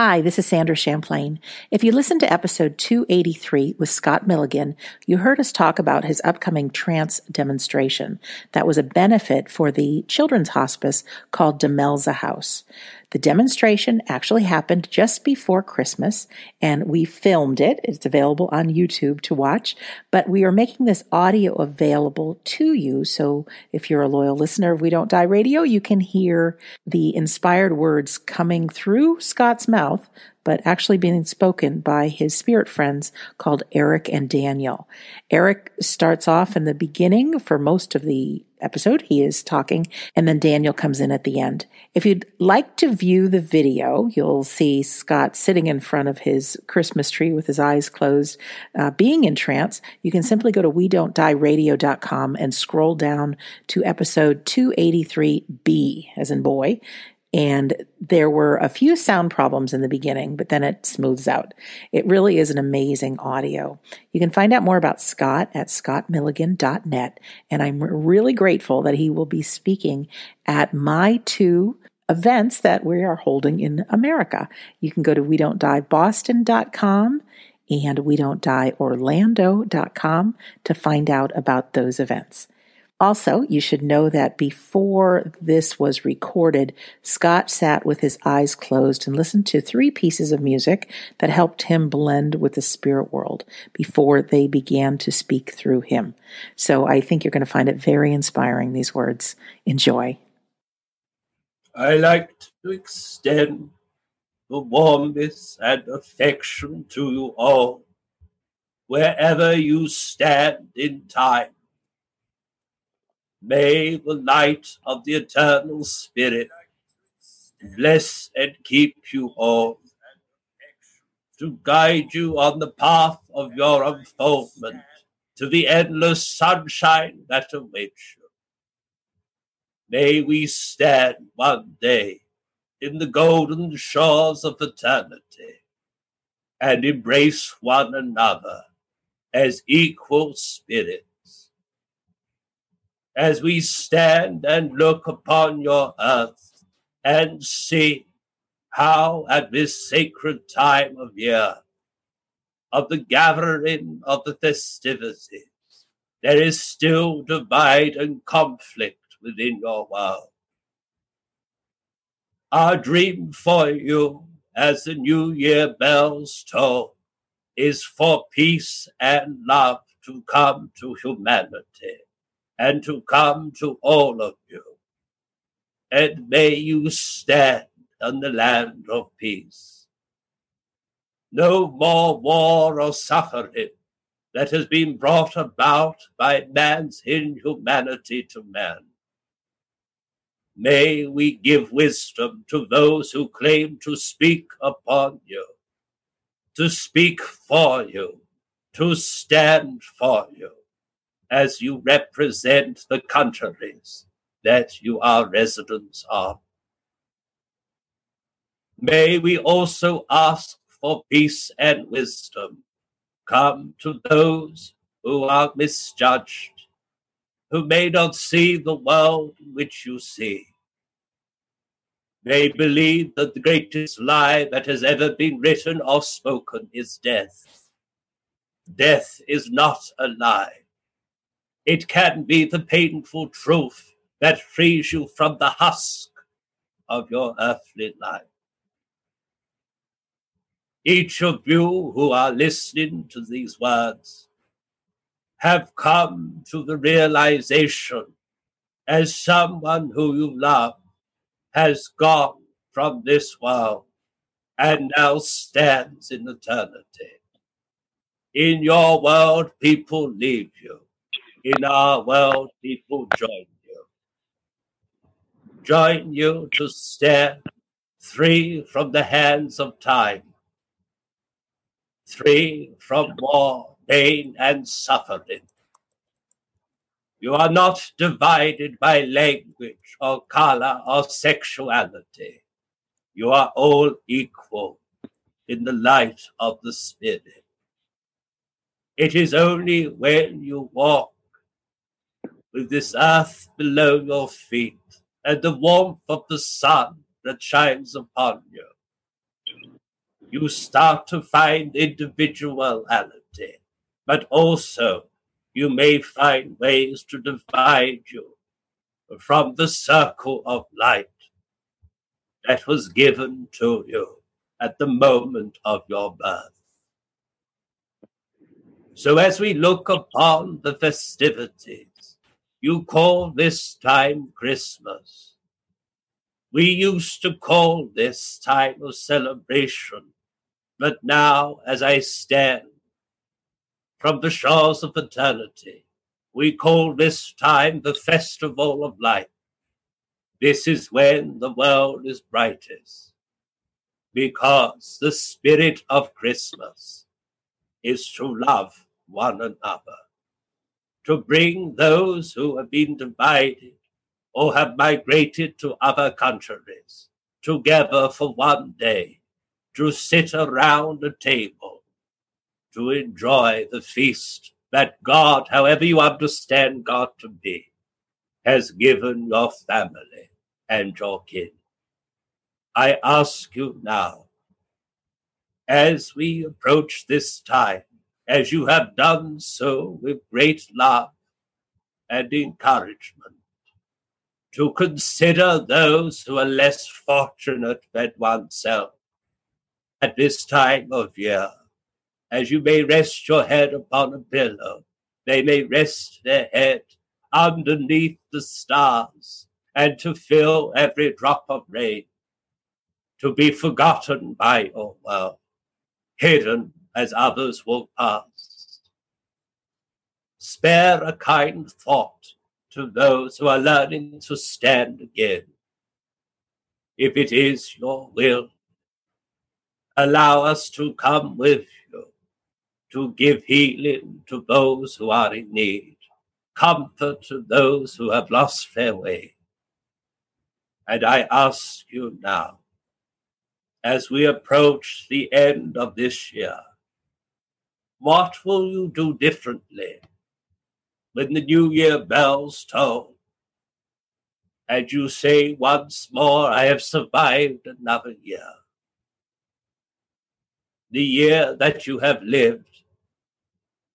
Hi, this is Sandra Champlain. If you listened to episode 283 with Scott Milligan, you heard us talk about his upcoming trance demonstration that was a benefit for the children's hospice called Demelza House. The demonstration actually happened just before Christmas, and we filmed it. It's available on YouTube to watch, but we are making this audio available to you. So if you're a loyal listener of We Don't Die Radio, you can hear the inspired words coming through Scott's mouth but actually being spoken by his spirit friends called Eric and Daniel. Eric starts off in the beginning for most of the episode. He is talking, and then Daniel comes in at the end. If you'd like to view the video, you'll see Scott sitting in front of his Christmas tree with his eyes closed, uh, being in trance. You can simply go to we don't die radio.com and scroll down to episode 283B, as in boy, and there were a few sound problems in the beginning, but then it smooths out. It really is an amazing audio. You can find out more about Scott at scottmilligan.net. And I'm really grateful that he will be speaking at my two events that we are holding in America. You can go to we don't die boston.com and we don't die orlando.com to find out about those events. Also, you should know that before this was recorded, Scott sat with his eyes closed and listened to three pieces of music that helped him blend with the spirit world before they began to speak through him. So I think you're going to find it very inspiring, these words. Enjoy. I like to extend the warmth and affection to you all, wherever you stand in time May the light of the eternal Spirit bless and keep you all, to guide you on the path of your unfoldment to the endless sunshine that awaits you. May we stand one day in the golden shores of eternity and embrace one another as equal spirits as we stand and look upon your earth and see how at this sacred time of year of the gathering of the festivities there is still divide and conflict within your world. Our dream for you as the new year bells toll is for peace and love to come to humanity and to come to all of you. And may you stand on the land of peace. No more war or suffering that has been brought about by man's inhumanity to man. May we give wisdom to those who claim to speak upon you, to speak for you, to stand for you as you represent the countries that you are residents of. May we also ask for peace and wisdom come to those who are misjudged, who may not see the world which you see. They believe that the greatest lie that has ever been written or spoken is death. Death is not a lie. It can be the painful truth that frees you from the husk of your earthly life. Each of you who are listening to these words have come to the realization as someone who you love has gone from this world and now stands in eternity. In your world, people leave you in our world, people join you. Join you to stand free from the hands of time, free from war, pain, and suffering. You are not divided by language or color or sexuality. You are all equal in the light of the Spirit. It is only when you walk with this earth below your feet and the warmth of the sun that shines upon you, you start to find individuality, but also you may find ways to divide you from the circle of light that was given to you at the moment of your birth. So as we look upon the festivities, you call this time Christmas. We used to call this time of celebration, but now as I stand from the shores of eternity, we call this time the festival of light. This is when the world is brightest, because the spirit of Christmas is to love one another, to bring those who have been divided or have migrated to other countries together for one day, to sit around a table, to enjoy the feast that God, however you understand God to be, has given your family and your kin. I ask you now, as we approach this time, as you have done so with great love and encouragement, to consider those who are less fortunate than oneself at this time of year. As you may rest your head upon a pillow, they may rest their head underneath the stars and to fill every drop of rain, to be forgotten by your world, hidden as others walk past. Spare a kind thought to those who are learning to stand again. If it is your will, allow us to come with you to give healing to those who are in need, comfort to those who have lost their way. And I ask you now, as we approach the end of this year, what will you do differently when the New Year bells toll? And you say once more, I have survived another year. The year that you have lived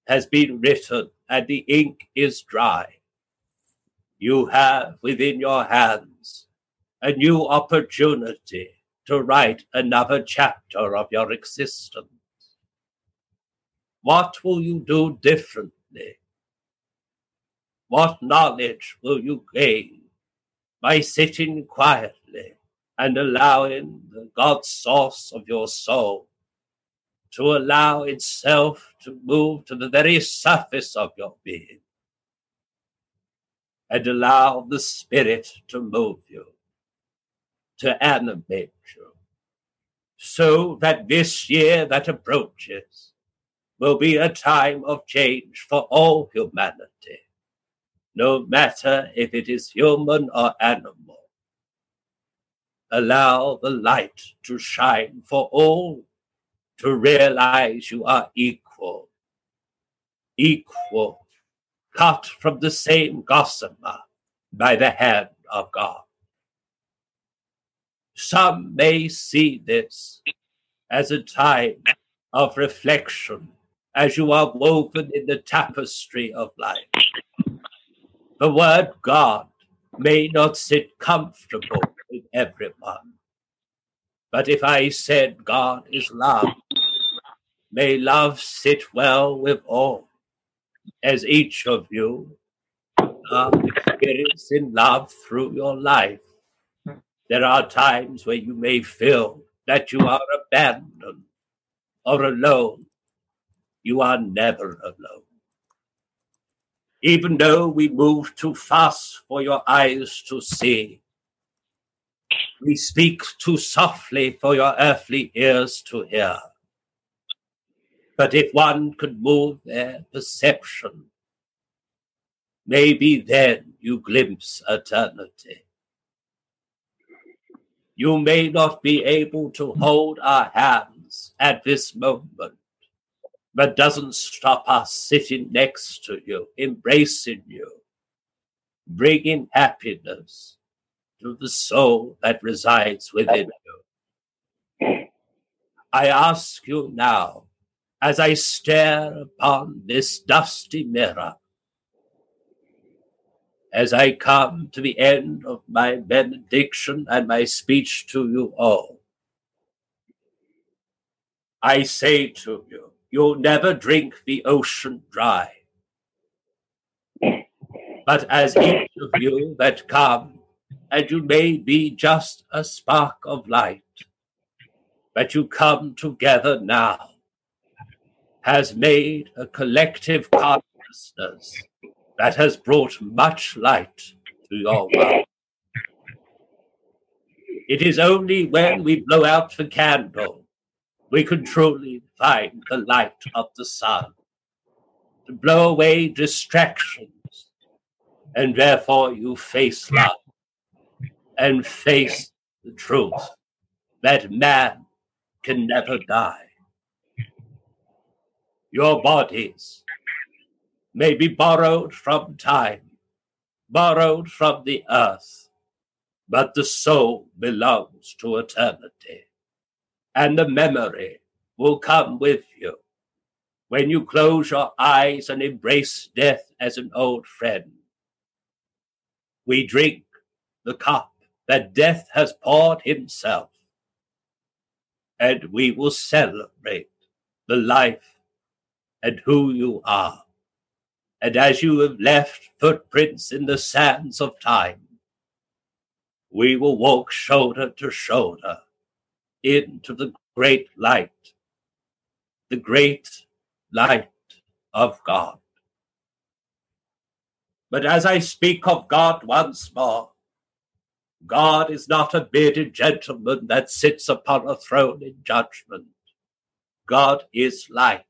has been written and the ink is dry. You have within your hands a new opportunity to write another chapter of your existence. What will you do differently? What knowledge will you gain by sitting quietly and allowing the God source of your soul to allow itself to move to the very surface of your being and allow the Spirit to move you, to animate you, so that this year that approaches will be a time of change for all humanity, no matter if it is human or animal. Allow the light to shine for all to realize you are equal, equal, cut from the same gossamer by the hand of God. Some may see this as a time of reflection as you are woven in the tapestry of life. The word God may not sit comfortable with everyone. But if I said God is love, may love sit well with all, as each of you are experiencing love through your life. There are times where you may feel that you are abandoned or alone you are never alone. Even though we move too fast for your eyes to see, we speak too softly for your earthly ears to hear. But if one could move their perception, maybe then you glimpse eternity. You may not be able to hold our hands at this moment, but doesn't stop us sitting next to you, embracing you, bringing happiness to the soul that resides within you. I ask you now, as I stare upon this dusty mirror, as I come to the end of my benediction and my speech to you all, I say to you, you'll never drink the ocean dry. But as each of you that come, and you may be just a spark of light, that you come together now, has made a collective consciousness that has brought much light to your world. It is only when we blow out the candle we can truly find the light of the sun to blow away distractions, and therefore you face love and face the truth that man can never die. Your bodies may be borrowed from time, borrowed from the earth, but the soul belongs to eternity, and the memory will come with you when you close your eyes and embrace death as an old friend. We drink the cup that death has poured himself, and we will celebrate the life and who you are. And as you have left footprints in the sands of time, we will walk shoulder to shoulder into the great light, the great light of God. But as I speak of God once more, God is not a bearded gentleman that sits upon a throne in judgment. God is light.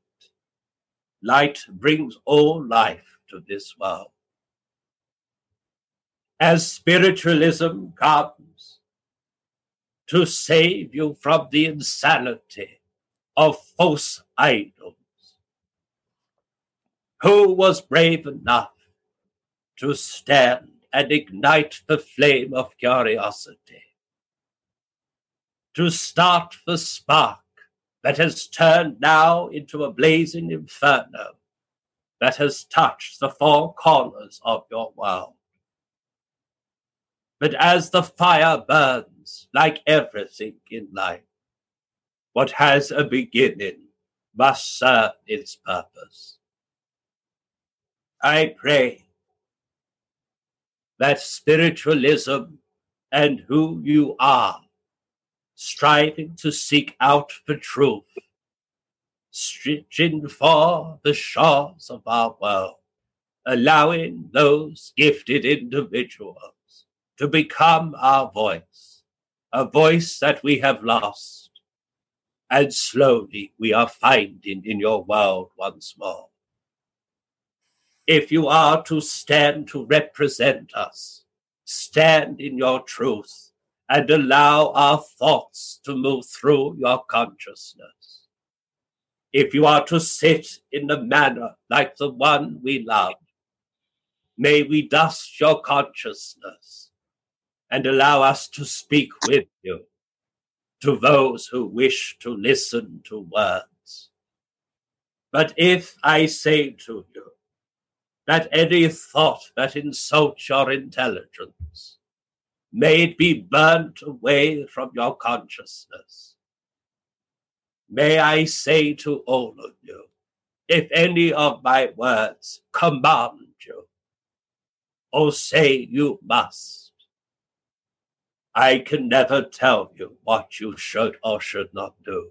Light brings all life to this world. As spiritualism comes to save you from the insanity of false idols, who was brave enough to stand and ignite the flame of curiosity. To start the spark that has turned now into a blazing inferno that has touched the four corners of your world. But as the fire burns, like everything in life, what has a beginning must serve its purpose. I pray that spiritualism and who you are, striving to seek out the truth, stretching for the shores of our world, allowing those gifted individuals to become our voice, a voice that we have lost, and slowly we are finding in your world once more if you are to stand to represent us, stand in your truth and allow our thoughts to move through your consciousness. If you are to sit in a manner like the one we love, may we dust your consciousness and allow us to speak with you to those who wish to listen to words. But if I say to you, that any thought that insults your intelligence may it be burnt away from your consciousness. May I say to all of you, if any of my words command you, or say you must, I can never tell you what you should or should not do.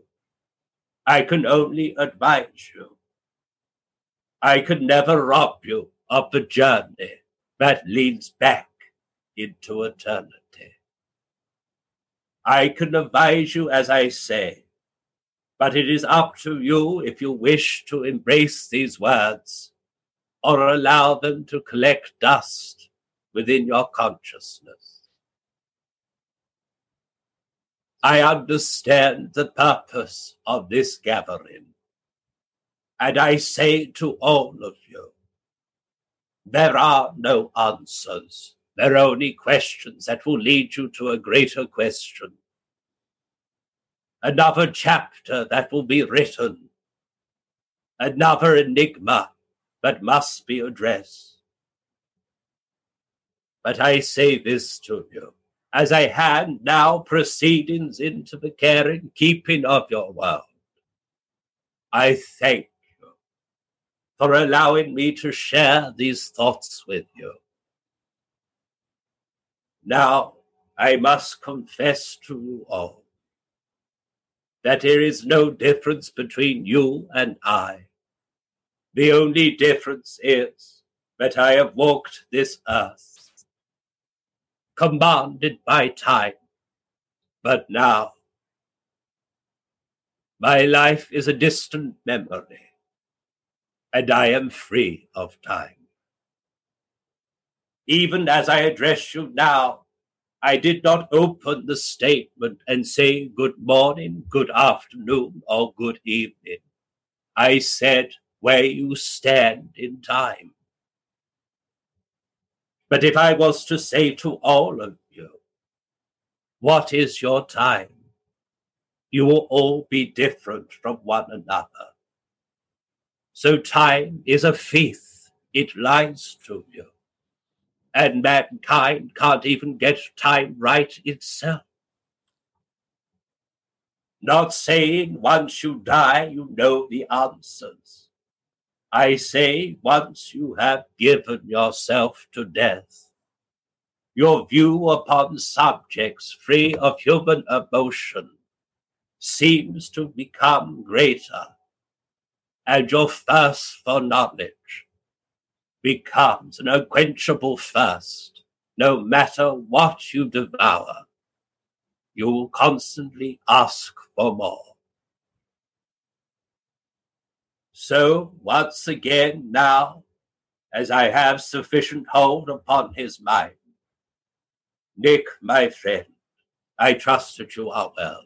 I can only advise you I could never rob you of the journey that leads back into eternity. I can advise you as I say, but it is up to you if you wish to embrace these words or allow them to collect dust within your consciousness. I understand the purpose of this gathering. And I say to all of you, there are no answers. There are only questions that will lead you to a greater question. Another chapter that will be written. Another enigma that must be addressed. But I say this to you, as I hand now proceedings into the care and keeping of your world. I thank you for allowing me to share these thoughts with you. Now, I must confess to you all that there is no difference between you and I. The only difference is that I have walked this earth, commanded by time, but now my life is a distant memory, and I am free of time. Even as I address you now, I did not open the statement and say good morning, good afternoon, or good evening. I said where you stand in time. But if I was to say to all of you, what is your time? You will all be different from one another. So time is a faith, it lies to you and mankind can't even get time right itself. Not saying once you die you know the answers. I say once you have given yourself to death, your view upon subjects free of human emotion seems to become greater, and your thirst for knowledge becomes an unquenchable thirst. No matter what you devour, you will constantly ask for more. So, once again, now, as I have sufficient hold upon his mind, Nick, my friend, I trust that you are well.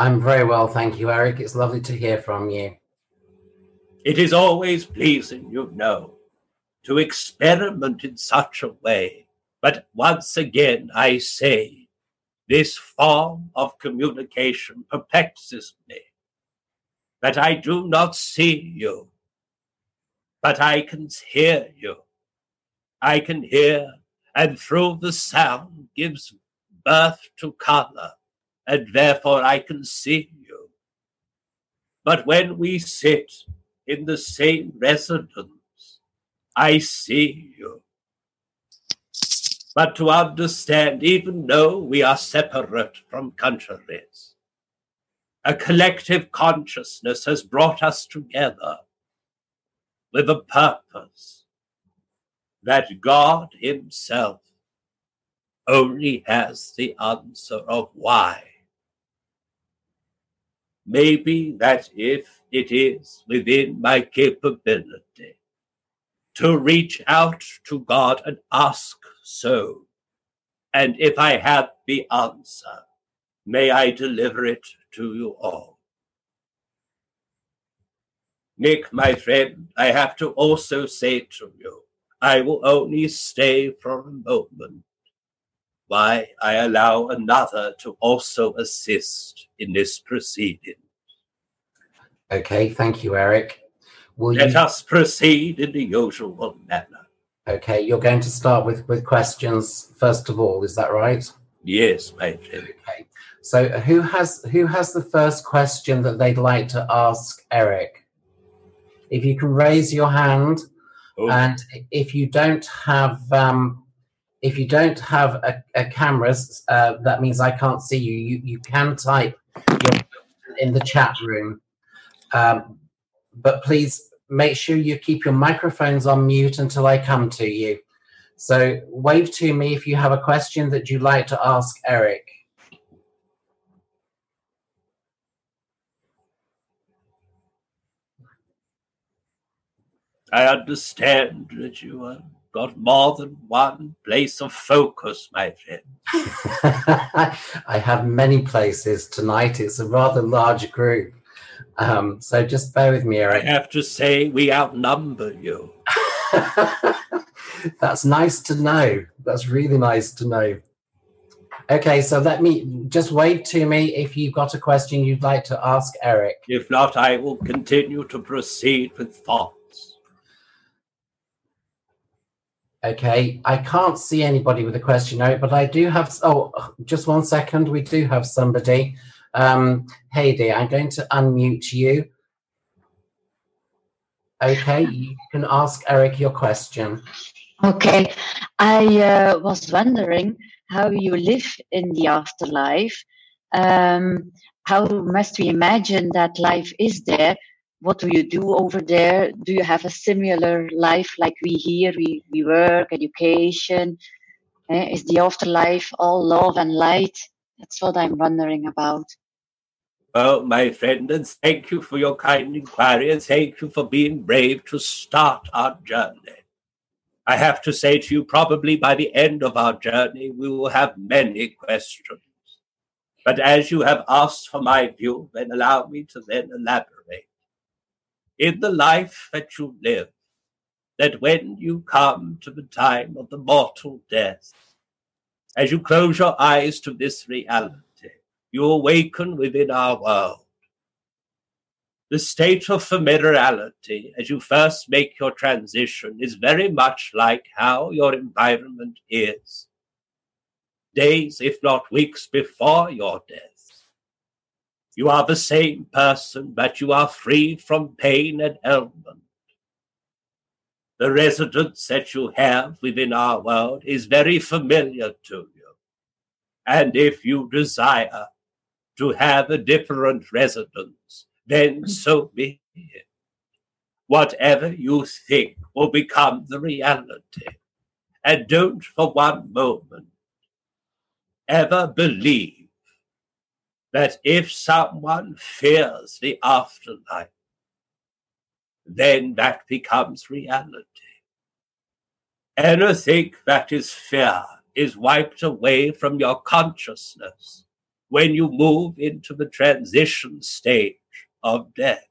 I'm very well, thank you, Eric. It's lovely to hear from you. It is always pleasing, you know, to experiment in such a way. But once again, I say, this form of communication perplexes me. That I do not see you, but I can hear you. I can hear, and through the sound gives birth to color, and therefore I can see you. But when we sit in the same residence, I see you. But to understand, even though we are separate from countries, a collective consciousness has brought us together with a purpose that God Himself only has the answer of why. Maybe that if it is within my capability to reach out to God and ask so. And if I have the answer, may I deliver it to you all. Nick, my friend, I have to also say to you, I will only stay for a moment. Why I allow another to also assist in this proceeding. Okay, thank you, Eric. Will Let you... us proceed in the usual manner. Okay, you're going to start with, with questions first of all, is that right? Yes, Major. Okay. So who has who has the first question that they'd like to ask Eric? If you can raise your hand, oh. and if you don't have um, if you don't have a, a camera, uh, that means I can't see you. You you can type in the chat room. Um, but please make sure you keep your microphones on mute until I come to you. So wave to me if you have a question that you'd like to ask Eric. I understand that you have got more than one place of focus, my friend. I have many places tonight. It's a rather large group. Um, so just bear with me, Eric. I have to say, we outnumber you. That's nice to know. That's really nice to know. Okay, so let me just wave to me if you've got a question you'd like to ask Eric. If not, I will continue to proceed with thoughts. Okay, I can't see anybody with a question, Eric, but I do have. Oh, just one second. We do have somebody. Um, Heidi, I'm going to unmute you. Okay, you can ask Eric your question. Okay, I uh, was wondering how you live in the afterlife. Um, how must we imagine that life is there? What do you do over there? Do you have a similar life like we here? We, we work, education. Eh? Is the afterlife all love and light? That's what I'm wondering about. Well, my friend, and thank you for your kind inquiry, and thank you for being brave to start our journey. I have to say to you, probably by the end of our journey, we will have many questions. But as you have asked for my view, then allow me to then elaborate. In the life that you live, that when you come to the time of the mortal death, as you close your eyes to this reality, you awaken within our world the state of familiarity as you first make your transition is very much like how your environment is days, if not weeks, before your death. You are the same person, but you are free from pain and ailment. The residence that you have within our world is very familiar to you. And if you desire to have a different residence, then so be it. Whatever you think will become the reality. And don't for one moment ever believe that if someone fears the afterlife, then that becomes reality. Anything that is fear is wiped away from your consciousness when you move into the transition stage of death.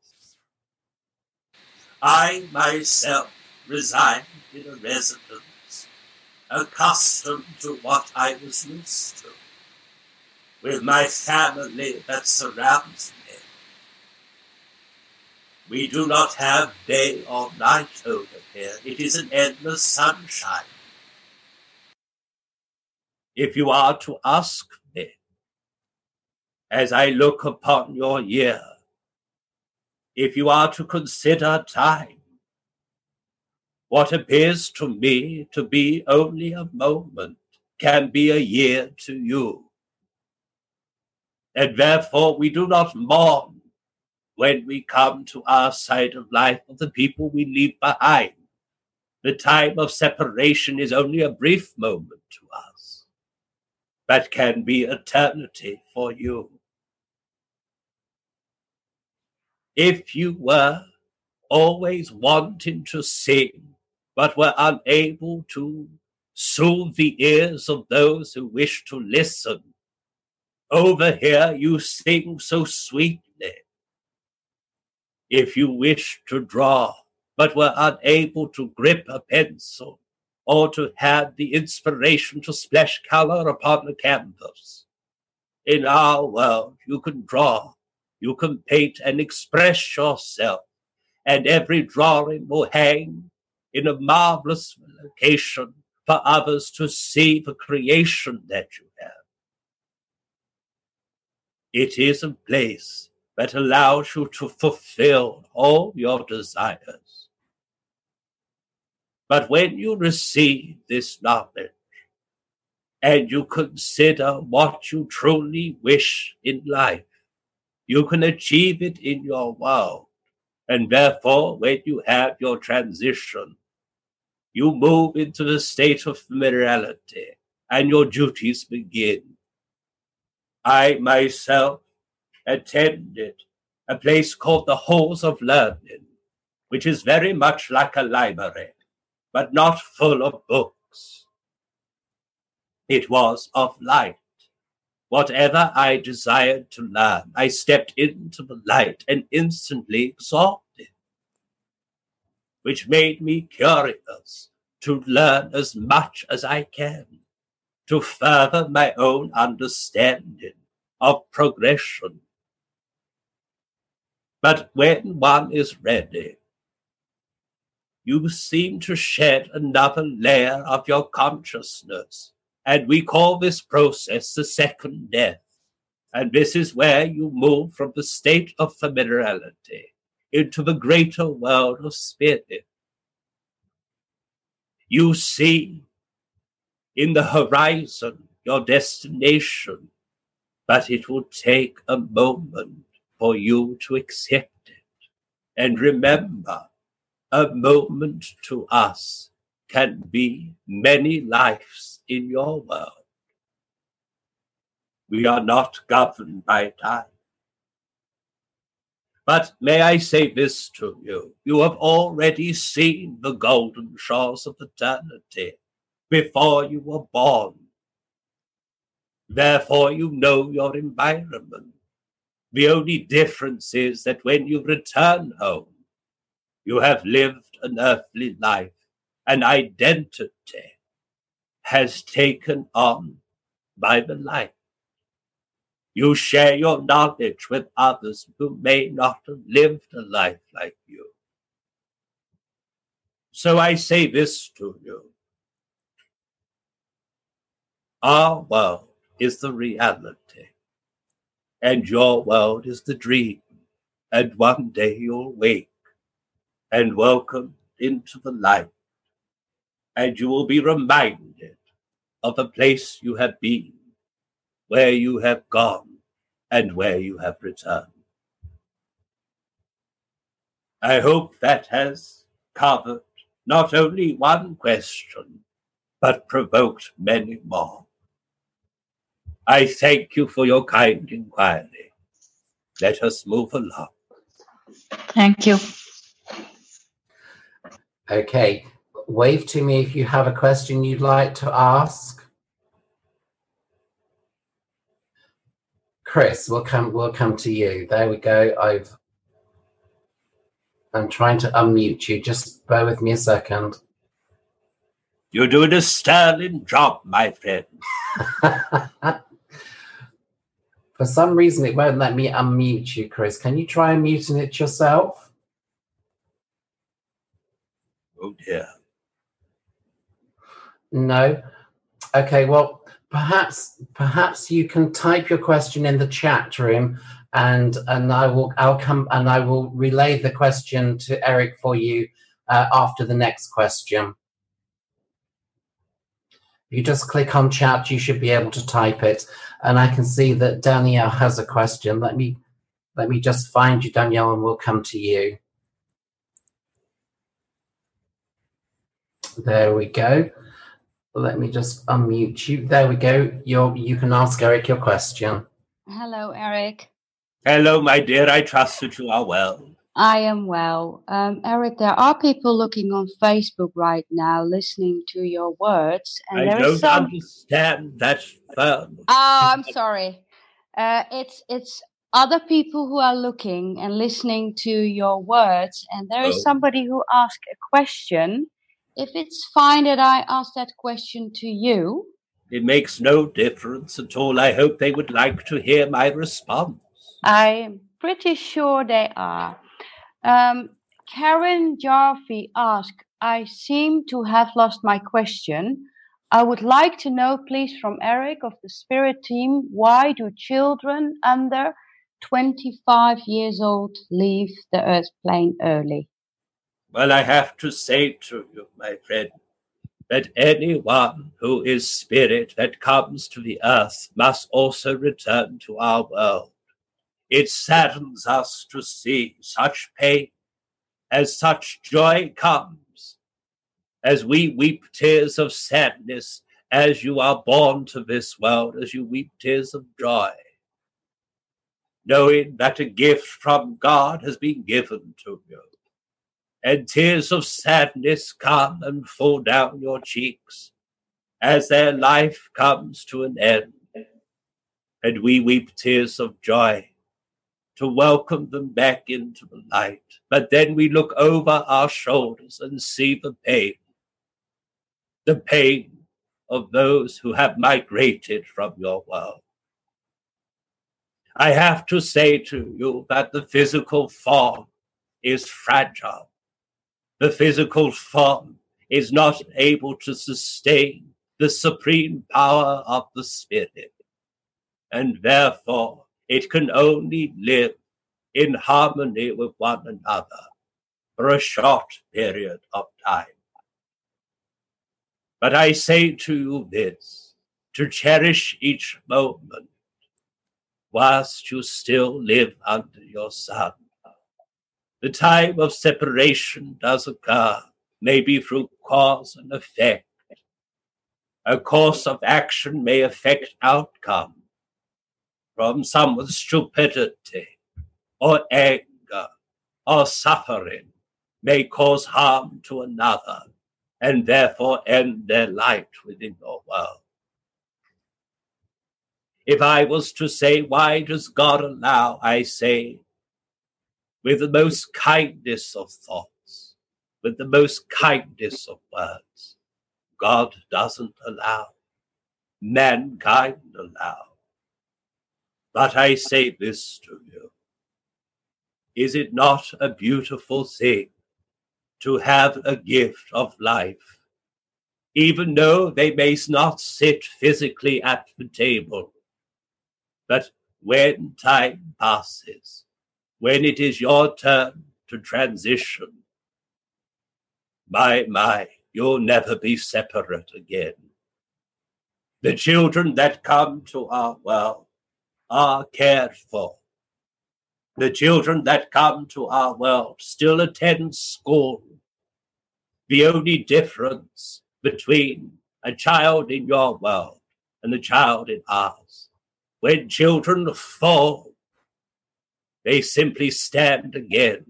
I myself reside in a residence accustomed to what I was used to, with my family that surrounds me. We do not have day or night over here. It is an endless sunshine. If you are to ask me, as I look upon your year, if you are to consider time, what appears to me to be only a moment can be a year to you. And therefore, we do not mourn when we come to our side of life of the people we leave behind. The time of separation is only a brief moment to us, but can be eternity for you. if you were always wanting to sing, but were unable to soothe the ears of those who wish to listen, over here you sing so sweetly. If you wish to draw, but were unable to grip a pencil, or to have the inspiration to splash color upon the canvas. In our world, you can draw you can paint and express yourself, and every drawing will hang in a marvelous location for others to see the creation that you. It is a place that allows you to fulfill all your desires. But when you receive this knowledge and you consider what you truly wish in life, you can achieve it in your world. And therefore, when you have your transition, you move into the state of familiarity and your duties begin. I myself attended a place called the Halls of Learning, which is very much like a library, but not full of books. It was of light Whatever I desired to learn, I stepped into the light and instantly absorbed it, which made me curious to learn as much as I can, to further my own understanding of progression. But when one is ready, you seem to shed another layer of your consciousness, and we call this process the second death. And this is where you move from the state of familiarity into the greater world of spirit. You see in the horizon your destination, but it will take a moment for you to accept it. And remember, a moment to us can be many lives in your world. We are not governed by time. But may I say this to you? You have already seen the golden shores of eternity before you were born. Therefore, you know your environment. The only difference is that when you return home, you have lived an earthly life. An identity has taken on by the light. You share your knowledge with others who may not have lived a life like you. So I say this to you. Our world is the reality, and your world is the dream, and one day you'll wake and welcome into the light, and you will be reminded of the place you have been where you have gone and where you have returned. I hope that has covered not only one question, but provoked many more. I thank you for your kind inquiry. Let us move along. Thank you. Okay, wave to me if you have a question you'd like to ask. Chris, we'll come we'll come to you. There we go. I've I'm trying to unmute you. Just bear with me a second. You're doing a sterling job, my friend. For some reason, it won't let me unmute you, Chris. Can you try unmuting it yourself? Oh dear. No. Okay, well, perhaps perhaps you can type your question in the chat room and and I will I'll come and I will relay the question to Eric for you uh, after the next question. You just click on chat, you should be able to type it. And I can see that Danielle has a question. Let me let me just find you, Danielle, and we'll come to you. There we go. Let me just unmute you. There we go. you you can ask Eric your question. Hello, Eric. Hello, my dear. I trust that you are well. I am well. Um, Eric, there are people looking on Facebook right now listening to your words. And I don't some... understand that. Oh, I'm sorry. Uh, it's it's other people who are looking and listening to your words, and there is oh. somebody who asked a question if it's fine that I ask that question to you. It makes no difference at all. I hope they would like to hear my response. I'm pretty sure they are. Um, Karen Jarvie asked, I seem to have lost my question. I would like to know, please, from Eric of the Spirit team, why do children under 25 years old leave the Earth plane early? Well, I have to say to you, my friend, that anyone who is spirit that comes to the earth must also return to our world. It saddens us to see such pain as such joy comes, as we weep tears of sadness as you are born to this world, as you weep tears of joy, knowing that a gift from God has been given to you and tears of sadness come and fall down your cheeks as their life comes to an end. And we weep tears of joy to welcome them back into the light. But then we look over our shoulders and see the pain, the pain of those who have migrated from your world. I have to say to you that the physical form is fragile. The physical form is not able to sustain the supreme power of the spirit, and therefore it can only live in harmony with one another for a short period of time. But I say to you this to cherish each moment whilst you still live under your sun. The time of separation does occur, maybe through cause and effect. A course of action may affect outcome from someone's stupidity or anger or suffering may cause harm to another and therefore end their light within your world. If I was to say, why does God allow? I say, with the most kindness of thoughts, with the most kindness of words, God doesn't allow. Mankind allow. But I say this to you. Is it not a beautiful thing to have a gift of life, even though they may not sit physically at the table. But when time passes, when it is your turn to transition, my, my, you'll never be separate again. The children that come to our world are cared for the children that come to our world still attend school. The only difference between a child in your world and the child in ours, when children fall, they simply stand again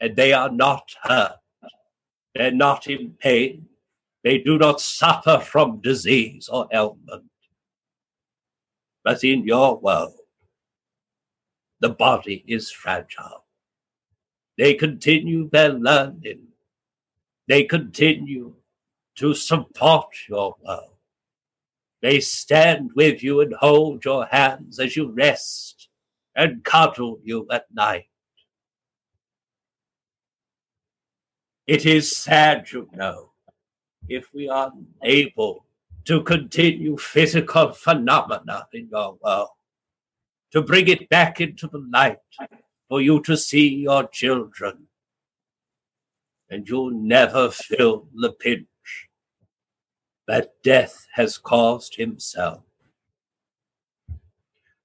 and they are not hurt. They're not in pain. They do not suffer from disease or ailment. But in your world, the body is fragile. They continue their learning. They continue to support your world. They stand with you and hold your hands as you rest and cuddle you at night. It is sad, you know, if we are unable to continue physical phenomena in your world to bring it back into the light for you to see your children. And you'll never feel the pinch that death has caused himself.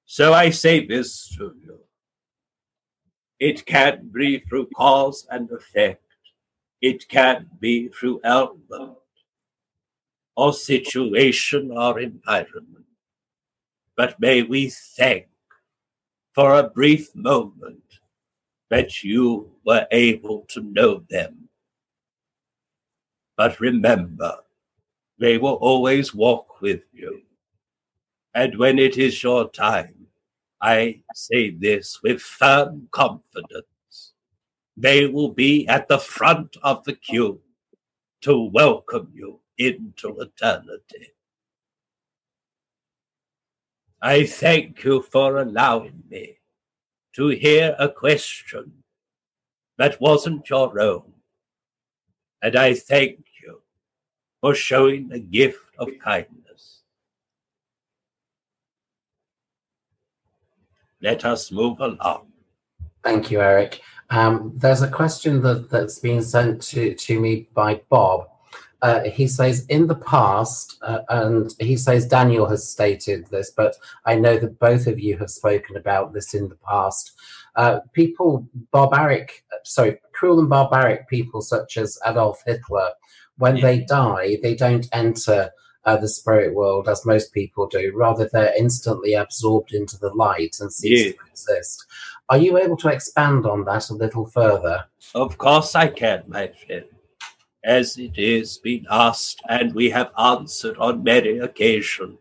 So I say this to you. It can be through cause and effect. It can be through element or situation or environment. But may we thank for a brief moment that you were able to know them. But remember, they will always walk with you. And when it is your time, I say this with firm confidence. They will be at the front of the queue to welcome you into eternity. I thank you for allowing me to hear a question that wasn't your own. And I thank you for showing the gift of kindness. Let us move along. Thank you, Eric. Um, there's a question that, that's been sent to, to me by Bob uh, he says in the past, uh, and he says Daniel has stated this, but I know that both of you have spoken about this in the past. Uh, people, barbaric, sorry, cruel and barbaric people such as Adolf Hitler, when yeah. they die, they don't enter uh, the spirit world as most people do. Rather, they're instantly absorbed into the light and cease yeah. to exist. Are you able to expand on that a little further? Of course, I can, my friend as it is been asked, and we have answered on many occasions.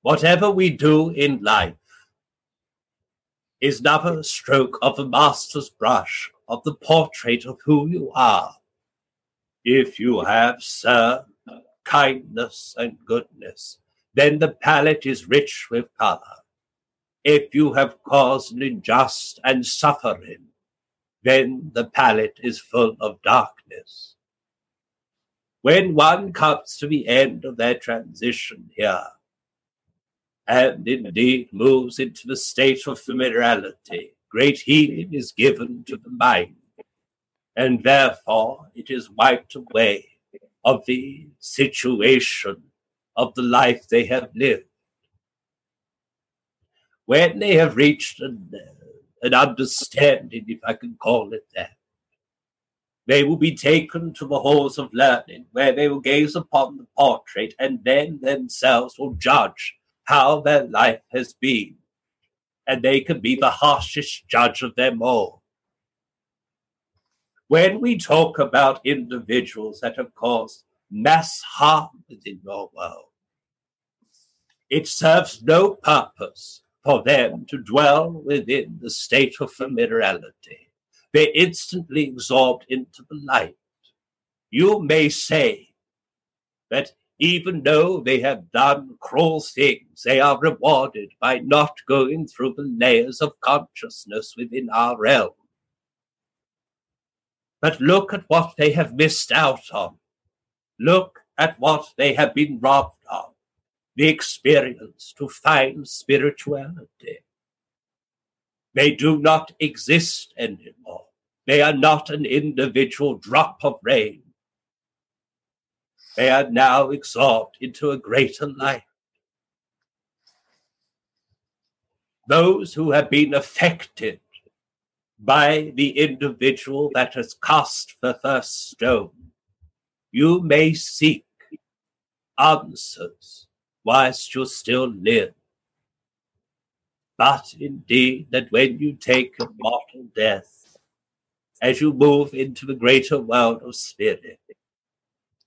Whatever we do in life is never a stroke of the master's brush of the portrait of who you are. If you have, sir, kindness and goodness, then the palette is rich with color. If you have caused an injustice and suffering, then the palette is full of darkness. When one comes to the end of their transition here, and indeed moves into the state of familiarity, great healing is given to the mind, and therefore it is wiped away of the situation of the life they have lived. When they have reached an, an understanding, if I can call it that, they will be taken to the halls of learning, where they will gaze upon the portrait and then themselves will judge how their life has been. And they can be the harshest judge of them all. When we talk about individuals that have caused mass harm within your world, it serves no purpose for them to dwell within the state of familiarity. They instantly absorbed into the light. You may say that even though they have done cruel things, they are rewarded by not going through the layers of consciousness within our realm. But look at what they have missed out on. Look at what they have been robbed of the experience to find spirituality. They do not exist anymore. They are not an individual drop of rain. They are now absorbed into a greater light. Those who have been affected by the individual that has cast the first stone, you may seek answers whilst you still live. But indeed, that when you take a mortal death, as you move into the greater world of spirit,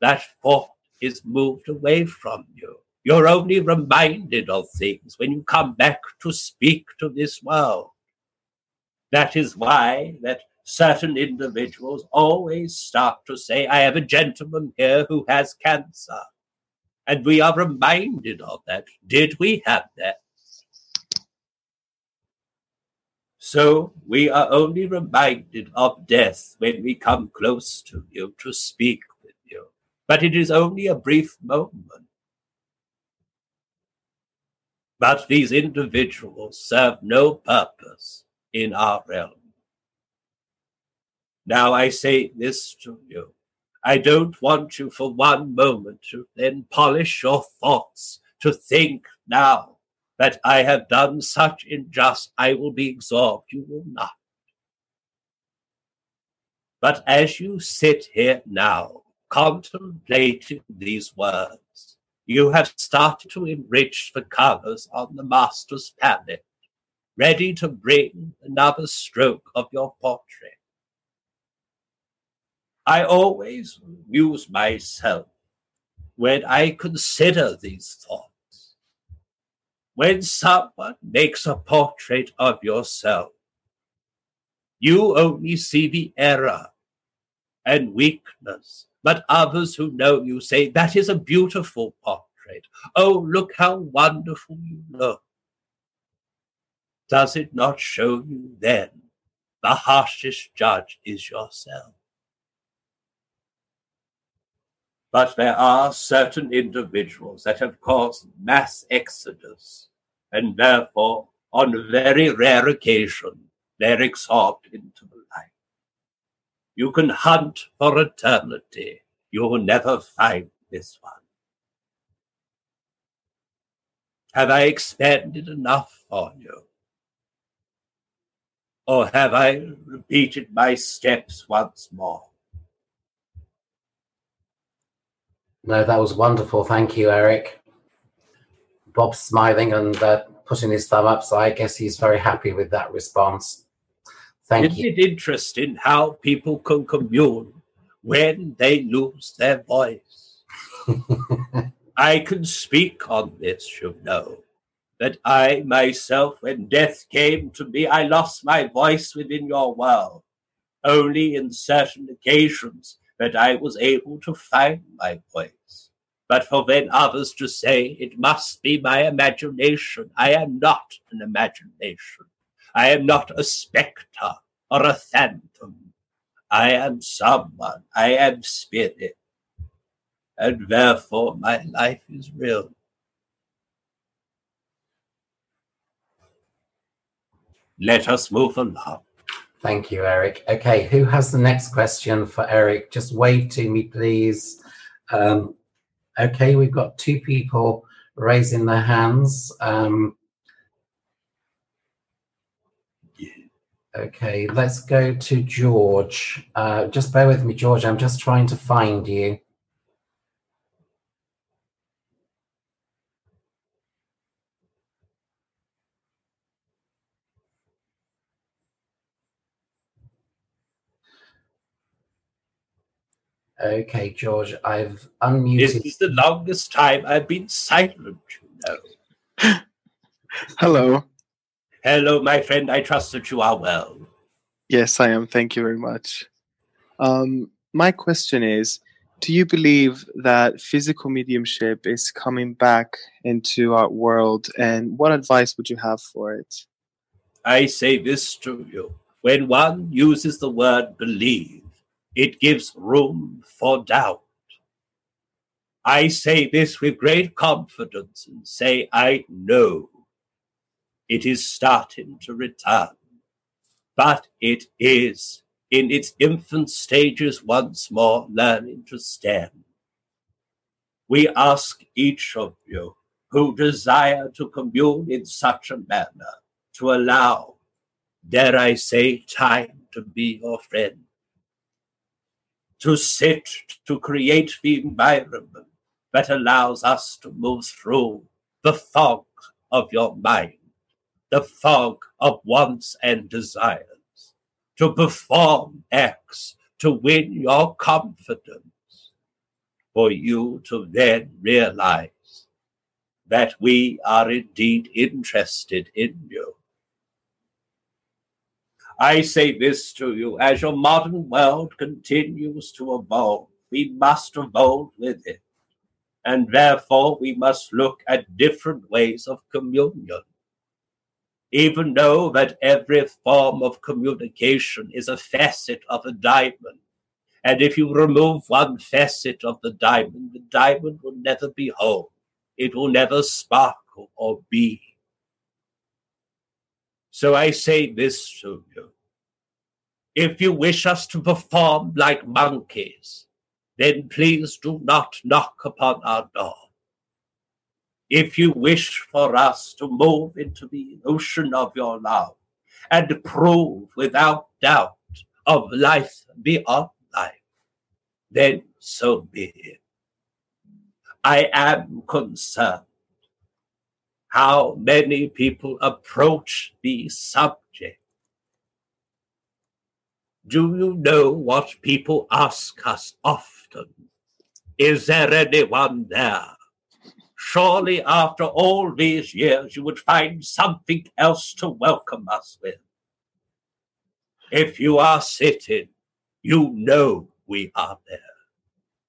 that thought is moved away from you. You're only reminded of things when you come back to speak to this world. That is why that certain individuals always start to say, I have a gentleman here who has cancer. And we are reminded of that. Did we have that? So we are only reminded of death when we come close to you to speak with you. But it is only a brief moment. But these individuals serve no purpose in our realm. Now I say this to you I don't want you for one moment to then polish your thoughts, to think now that I have done such injustice, I will be absorbed. You will not. But as you sit here now, contemplating these words, you have started to enrich the colors on the master's palette, ready to bring another stroke of your portrait. I always amuse myself when I consider these thoughts. When someone makes a portrait of yourself, you only see the error and weakness, but others who know you say, That is a beautiful portrait. Oh, look how wonderful you look. Does it not show you then the harshest judge is yourself? But there are certain individuals that have caused mass exodus, and therefore, on very rare occasion, they're absorbed into the light. You can hunt for eternity. You will never find this one. Have I expanded enough on you? Or have I repeated my steps once more? No, that was wonderful. Thank you, Eric. Bob's smiling and uh, putting his thumb up, so I guess he's very happy with that response. Thank Isn't you. it interesting how people can commune when they lose their voice? I can speak on this, you know. That I myself, when death came to me, I lost my voice within your world. Only in certain occasions that I was able to find my voice. But for when others to say it must be my imagination, I am not an imagination. I am not a spectre or a phantom. I am someone. I am spirit. And therefore my life is real. Let us move along. Thank you, Eric. Okay, who has the next question for Eric? Just wave to me, please. Um, okay, we've got two people raising their hands. Um, okay, let's go to George. Uh, just bear with me, George. I'm just trying to find you. Okay, George, I've unmuted. This is the longest time I've been silent, you know. Hello. Hello, my friend. I trust that you are well. Yes, I am. Thank you very much. Um, my question is Do you believe that physical mediumship is coming back into our world, and what advice would you have for it? I say this to you when one uses the word believe, it gives room for doubt. I say this with great confidence and say, I know it is starting to return, but it is in its infant stages once more learning to stand. We ask each of you who desire to commune in such a manner to allow, dare I say, time to be your friend to sit, to create the environment that allows us to move through the fog of your mind, the fog of wants and desires, to perform acts to win your confidence, for you to then realize that we are indeed interested in you I say this to you as your modern world continues to evolve, we must evolve with it. And therefore, we must look at different ways of communion. Even though that every form of communication is a facet of a diamond, and if you remove one facet of the diamond, the diamond will never be whole. It will never sparkle or be. So I say this to you. If you wish us to perform like monkeys, then please do not knock upon our door. If you wish for us to move into the ocean of your love and prove without doubt of life beyond life, then so be it. I am concerned how many people approach the subject. Do you know what people ask us often? Is there anyone there? Surely, after all these years, you would find something else to welcome us with. If you are sitting, you know we are there.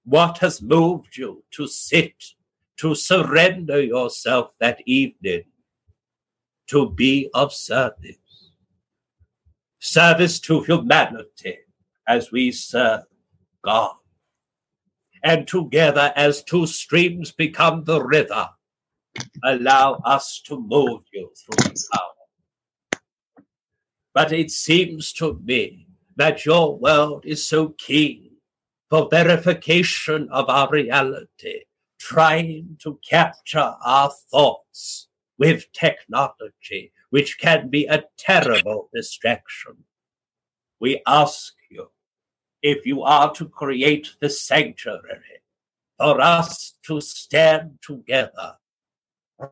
What has moved you to sit to surrender yourself that evening to be of service. Service to humanity as we serve God. And together, as two streams become the river, allow us to move you through the power. But it seems to me that your world is so keen for verification of our reality trying to capture our thoughts with technology, which can be a terrible distraction. We ask you if you are to create the sanctuary for us to stand together,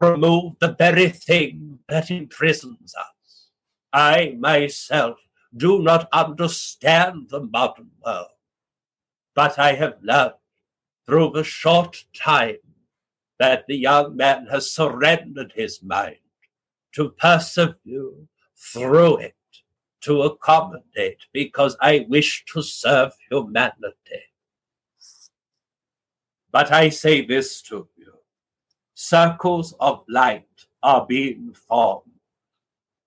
remove the very thing that imprisons us. I myself do not understand the modern world, but I have learned through the short time that the young man has surrendered his mind to persevere through it, to accommodate, because I wish to serve humanity. But I say this to you circles of light are being formed,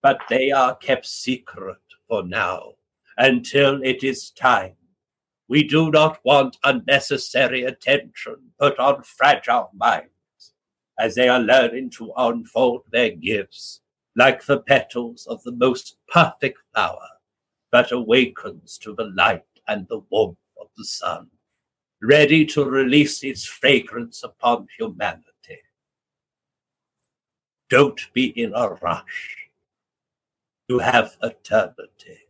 but they are kept secret for now until it is time. We do not want unnecessary attention put on fragile minds as they are learning to unfold their gifts like the petals of the most perfect flower that awakens to the light and the warmth of the sun, ready to release its fragrance upon humanity. Don't be in a rush. You have eternity.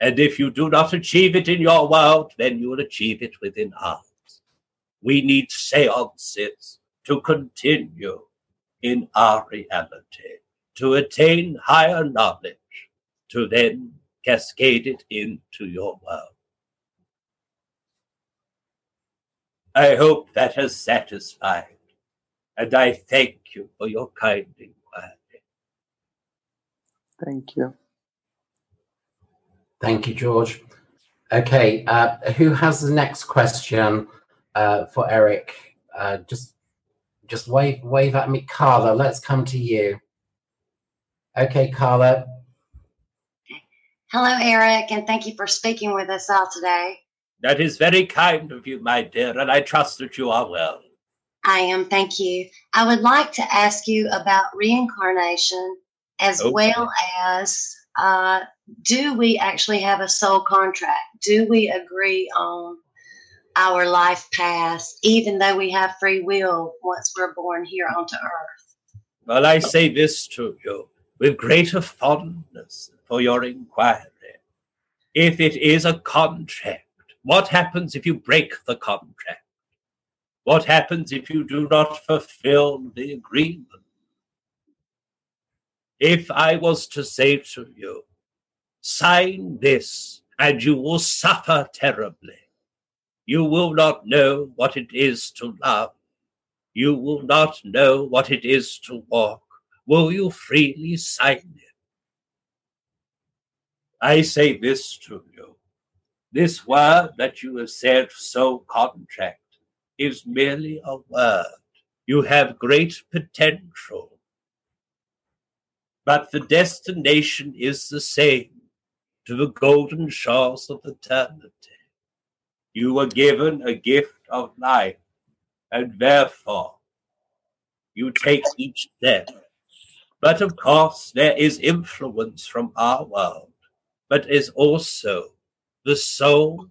And if you do not achieve it in your world, then you will achieve it within ours. We need seances to continue in our reality, to attain higher knowledge, to then cascade it into your world. I hope that has satisfied, and I thank you for your kind inquiry. Thank you. Thank you, George. Okay, uh, who has the next question uh, for Eric? Uh, just, just wave, wave at me, Carla. Let's come to you. Okay, Carla. Hello, Eric, and thank you for speaking with us all today. That is very kind of you, my dear, and I trust that you are well. I am, thank you. I would like to ask you about reincarnation as Okay. well as uh, do we actually have a soul contract? Do we agree on our life path, even though we have free will once we're born here onto earth? Well, I say this to you with greater fondness for your inquiry. If it is a contract, what happens if you break the contract? What happens if you do not fulfill the agreement? If I was to say to you, sign this and you will suffer terribly, you will not know what it is to love. You will not know what it is to walk. Will you freely sign it? I say this to you. This word that you have said, so contract, is merely a word. You have great potential. But the destination is the same to the golden shores of eternity. You were given a gift of life, and therefore you take each step. But of course, there is influence from our world, but is also the soul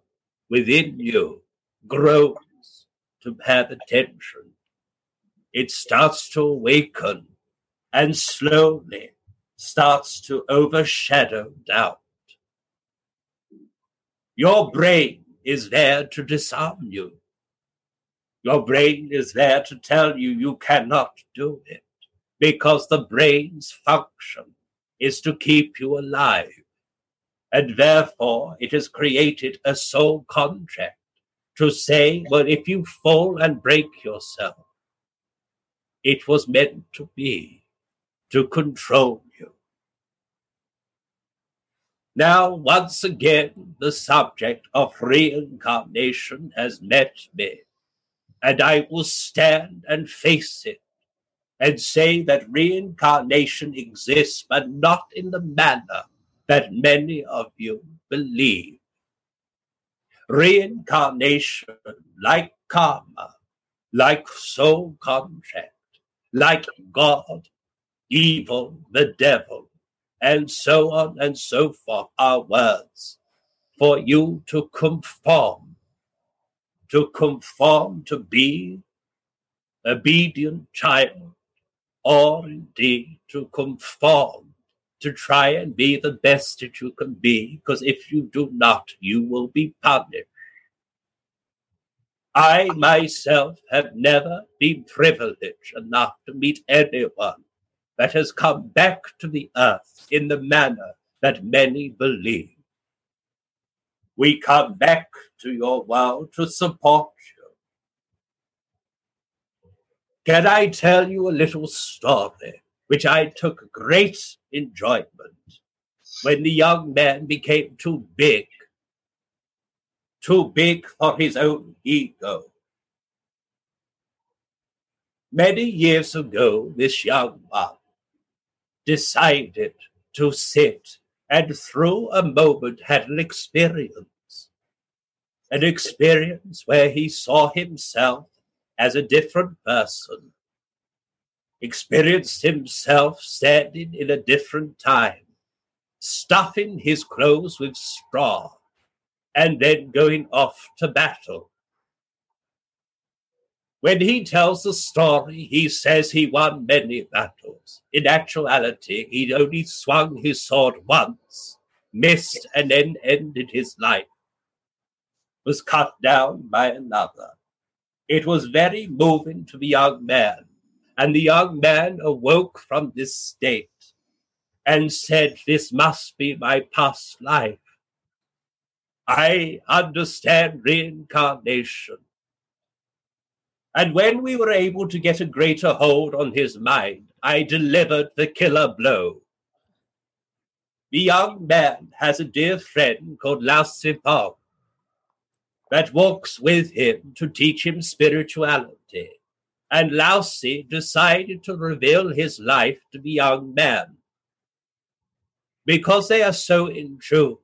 within you grows to have attention. It starts to awaken and slowly starts to overshadow doubt. Your brain is there to disarm you. Your brain is there to tell you you cannot do it because the brain's function is to keep you alive. And therefore, it has created a soul contract to say, well, if you fall and break yourself, it was meant to be to control you. Now, once again, the subject of reincarnation has met me, and I will stand and face it and say that reincarnation exists, but not in the manner that many of you believe. Reincarnation, like karma, like soul contract, like God, evil, the devil, and so on and so forth are words for you to conform, to conform to be obedient child, or indeed to conform to try and be the best that you can be, because if you do not, you will be punished. I myself have never been privileged enough to meet anyone that has come back to the earth in the manner that many believe. We come back to your world to support you. Can I tell you a little story which I took great enjoyment when the young man became too big, too big for his own ego? Many years ago, this young one decided to sit and through a moment had an experience. An experience where he saw himself as a different person, experienced himself standing in a different time, stuffing his clothes with straw, and then going off to battle. When he tells the story, he says he won many battles. In actuality, he only swung his sword once, missed, and then ended his life. Was cut down by another. It was very moving to the young man, and the young man awoke from this state and said, This must be my past life. I understand reincarnation. And when we were able to get a greater hold on his mind, I delivered the killer blow. The young man has a dear friend called Lao Sipong that walks with him to teach him spirituality. And Lao decided to reveal his life to the young man. Because they are so in tune,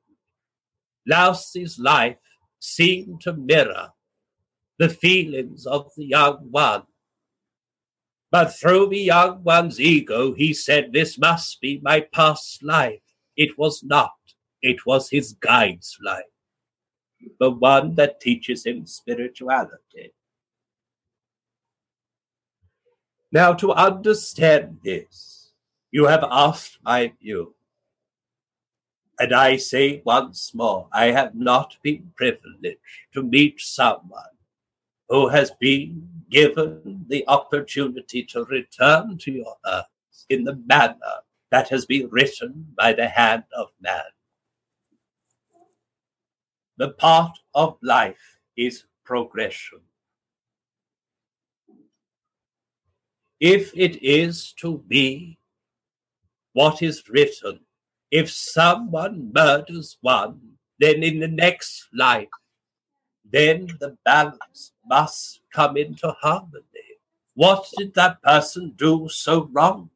Lao life seemed to mirror the feelings of the young one. But through the young one's ego, he said, This must be my past life. It was not. It was his guide's life, the one that teaches him spirituality. Now, to understand this, you have asked my view. And I say once more, I have not been privileged to meet someone who has been given the opportunity to return to your earth in the manner that has been written by the hand of man. The part of life is progression. If it is to be what is written, if someone murders one, then in the next life then the balance must come into harmony. What did that person do so wrongly?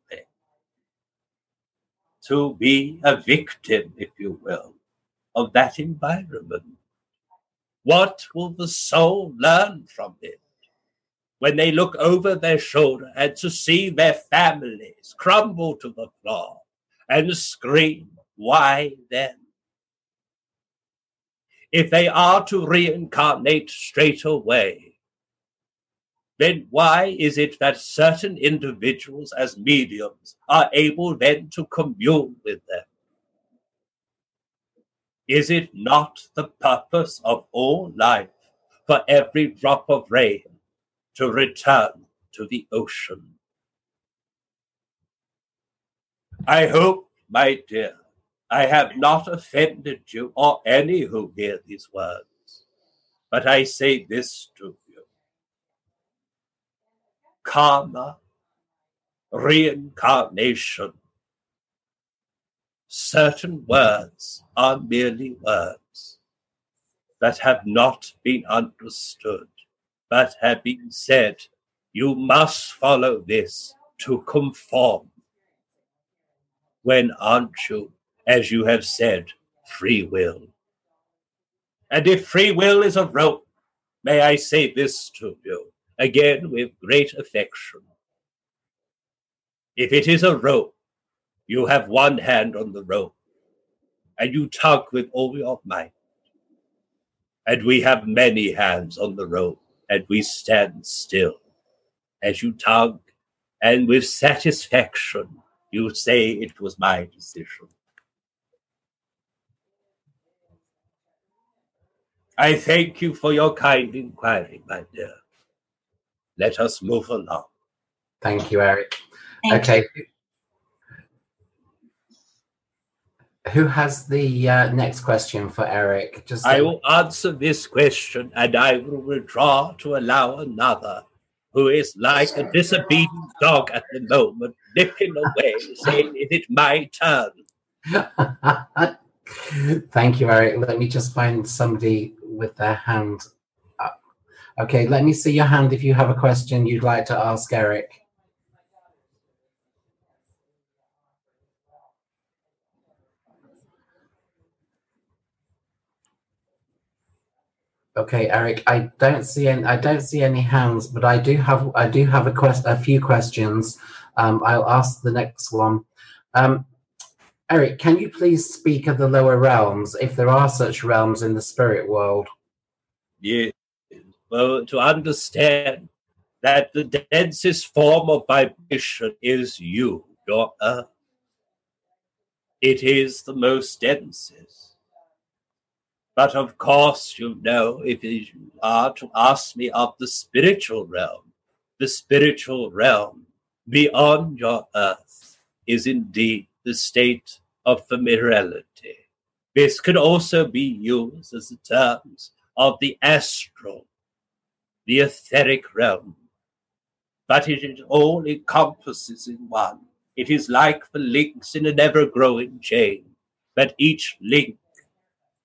To be a victim, if you will, of that environment. What will the soul learn from it? When they look over their shoulder and to see their families crumble to the floor and scream, Why then? If they are to reincarnate straight away, then why is it that certain individuals as mediums are able then to commune with them? Is it not the purpose of all life for every drop of rain to return to the ocean? I hope, my dear, I have not offended you or any who hear these words, but I say this to you. Karma, reincarnation, certain words are merely words that have not been understood, but have been said, you must follow this to conform. When aren't you as you have said, free will. And if free will is a rope, may I say this to you, again with great affection. If it is a rope, you have one hand on the rope, and you tug with all your might. And we have many hands on the rope, and we stand still. As you tug, and with satisfaction, you say it was my decision. I thank you for your kind inquiry, my dear. Let us move along. Thank you, Eric. Thank okay. You. Who has the uh, next question for Eric? Just I will answer this question and I will withdraw to allow another who is like a disobedient dog at the moment, nipping away, saying, Is it my turn? Thank you, Eric. Let me just find somebody with their hand up. Okay, let me see your hand if you have a question you'd like to ask Eric. Okay, Eric, I don't see any. I don't see any hands, but I do have. I do have a quest. A few questions. Um, I'll ask the next one. Um, Eric, can you please speak of the lower realms, if there are such realms in the spirit world? Yeah. Well, to understand that the densest form of vibration is you, your earth. It is the most densest. But of course, you know, if you are to ask me of the spiritual realm, the spiritual realm beyond your earth is indeed the state of familiarity. This could also be used as the terms of the astral, the etheric realm, but it all encompasses in one. It is like the links in an ever growing chain, but each link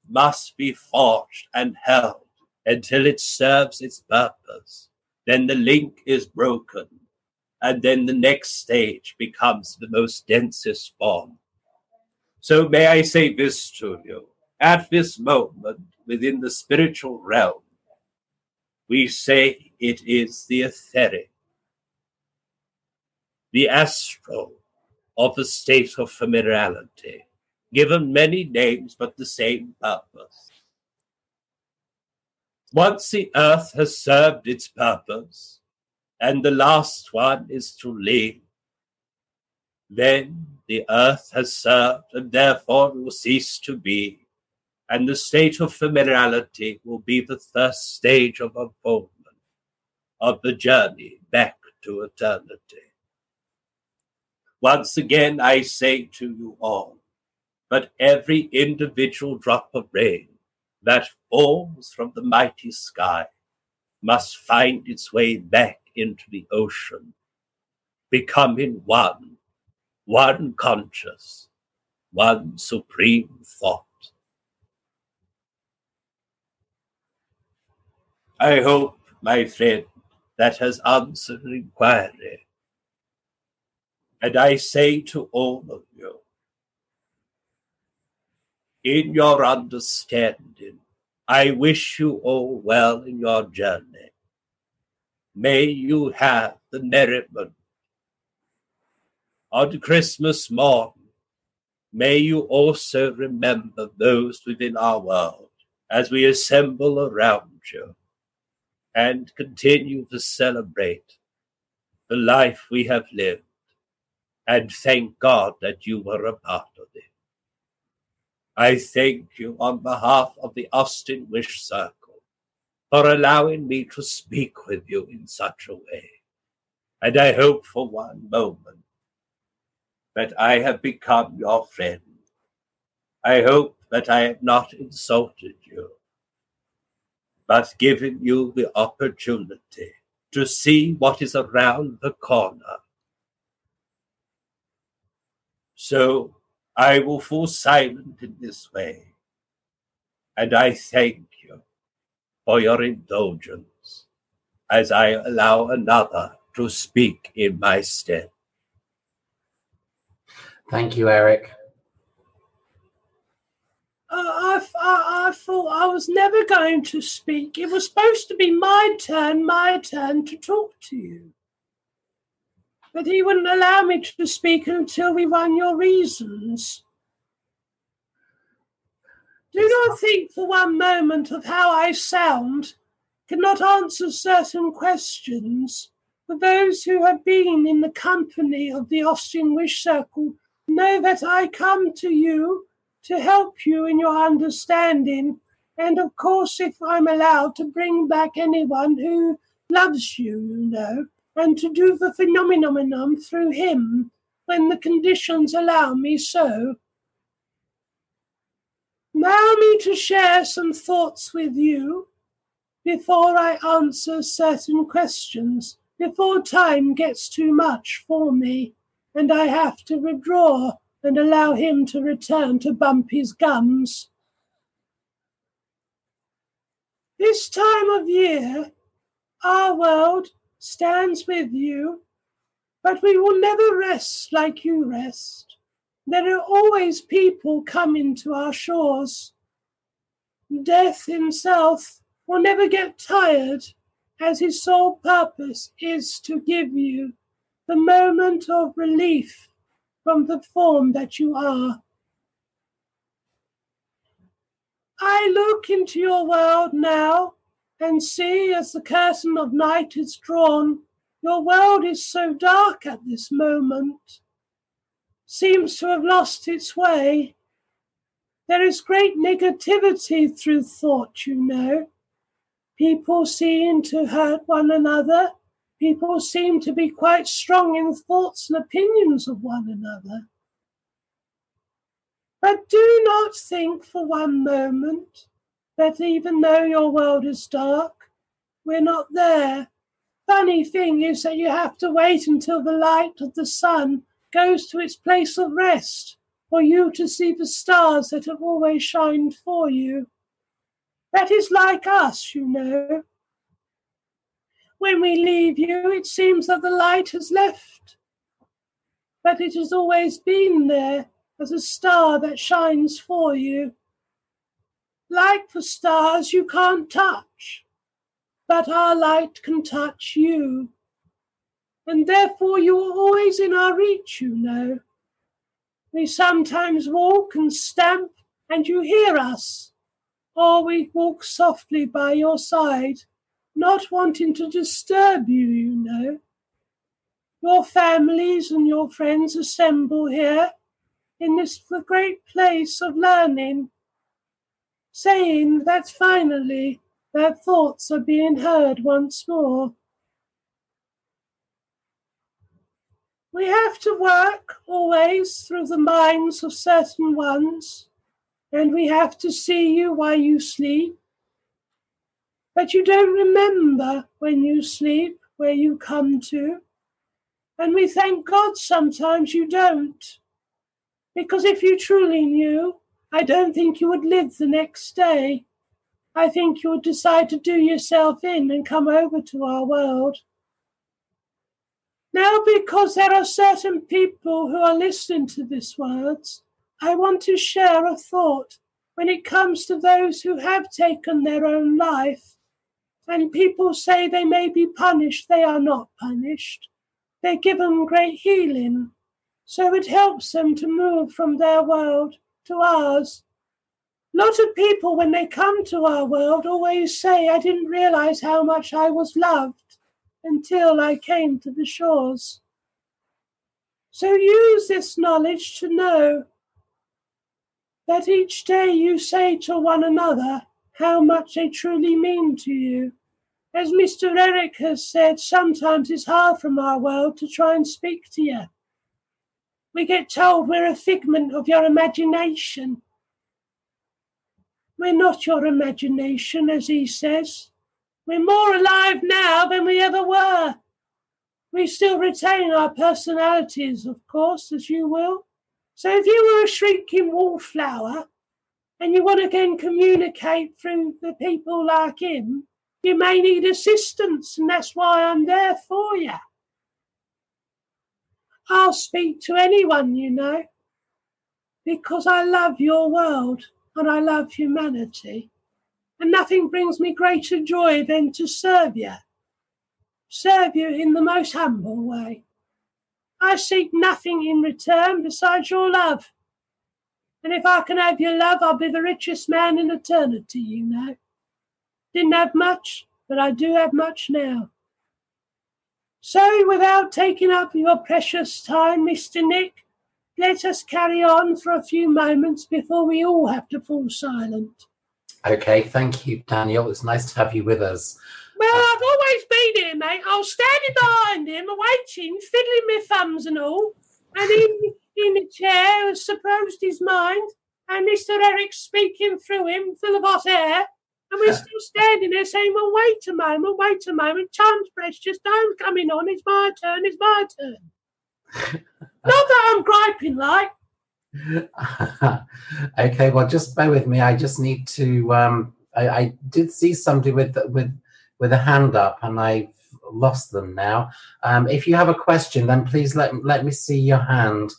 must be forged and held until it serves its purpose. Then the link is broken, and then the next stage becomes the most densest form. So may I say this to you at this moment within the spiritual realm, we say it is the etheric, the astral of the state of familiarity given many names but the same purpose. Once the earth has served its purpose, and the last one is to leave, then the earth has served and therefore will cease to be, and the state of familiarity will be the first stage of unfoldment of the journey back to eternity. Once again, I say to you all, but every individual drop of rain that falls from the mighty sky must find its way back into the ocean, becoming one, one conscious, one supreme thought. I hope, my friend, that has answered inquiry. And I say to all of you, in your understanding. I wish you all well in your journey. May you have the merriment on Christmas morn. May you also remember those within our world as we assemble around you and continue to celebrate the life we have lived and thank God that you were a part of it. I thank you on behalf of the Austin Wish Circle for allowing me to speak with you in such a way. And I hope for one moment that I have become your friend. I hope that I have not insulted you, but given you the opportunity to see what is around the corner. So I will fall silent in this way. And I thank you for your indulgence as I allow another to speak in my stead. Thank you, Eric. Uh, I, I, I thought I was never going to speak. It was supposed to be my turn, my turn to talk to you but he wouldn't allow me to speak until we run your reasons. Do not think for one moment of how I sound. Cannot answer certain questions. For those who have been in the company of the Austin Wish Circle know that I come to you to help you in your understanding. And of course, if I'm allowed to bring back anyone who loves you, you know, and to do the phenomenon through him when the conditions allow me so. Allow me to share some thoughts with you before I answer certain questions, before time gets too much for me and I have to withdraw and allow him to return to bump his gums. This time of year Our world stands with you, but we will never rest like you rest. There are always people coming to our shores. Death himself will never get tired, as his sole purpose is to give you the moment of relief from the form that you are. I look into your world now and see as the curtain of night is drawn, your world is so dark at this moment, seems to have lost its way. There is great negativity through thought, you know. People seem to hurt one another. People seem to be quite strong in thoughts and opinions of one another. But do not think for one moment that even though your world is dark, we're not there. Funny thing is that you have to wait until the light of the sun goes to its place of rest for you to see the stars that have always shined for you. That is like us, you know. When we leave you, it seems that the light has left, but it has always been there as a star that shines for you. Like the stars you can't touch, but our light can touch you. And therefore you are always in our reach, you know. We sometimes walk and stamp, and you hear us, or we walk softly by your side, not wanting to disturb you, you know. Your families and your friends assemble here in this great place of learning, saying that finally their thoughts are being heard once more. We have to work always through the minds of certain ones, and we have to see you while you sleep. But you don't remember when you sleep where you come to. And we thank God sometimes you don't. Because if you truly knew, I don't think you would live the next day. I think you would decide to do yourself in and come over to our world. Now, because there are certain people who are listening to these words, I want to share a thought when it comes to those who have taken their own life. And people say they may be punished, they are not punished. They're given great healing. So it helps them to move from their world to ours. Lot of people, when they come to our world, always say, I didn't realize how much I was loved until I came to the shores. So use this knowledge to know that each day you say to one another how much they truly mean to you. As Mr. Eric has said, sometimes it's hard from our world to try and speak to you. We get told we're a figment of your imagination. We're not your imagination, as he says. We're more alive now than we ever were. We still retain our personalities, of course, as you will. So if you were a shrinking wallflower and you want to again communicate through the people like him, you may need assistance, and that's why I'm there for you. I'll speak to anyone, you know, because I love your world and I love humanity. And nothing brings me greater joy than to serve you. Serve you in the most humble way. I seek nothing in return besides your love. And if I can have your love, I'll be the richest man in eternity, you know. Didn't have much, but I do have much now. So, without taking up your precious time, Mr. Nick, let us carry on for a few moments before we all have to fall silent. Okay, thank you, Daniel. It's nice to have you with us. Well, uh, I've always been here, mate. I was standing behind him, waiting, fiddling my thumbs and all, and in, in the chair supposed his mind, and Mr. Eric speaking through him, full of hot air, and we're still standing there saying, well, wait a moment, wait a moment. Time's precious. Time's coming on. It's my turn. It's my turn. Not that I'm griping like. okay, well, just bear with me. I just need to. Um, I, I did see somebody with with with a hand up, and I've lost them now. Um, if you have a question, then please let let me see your hand.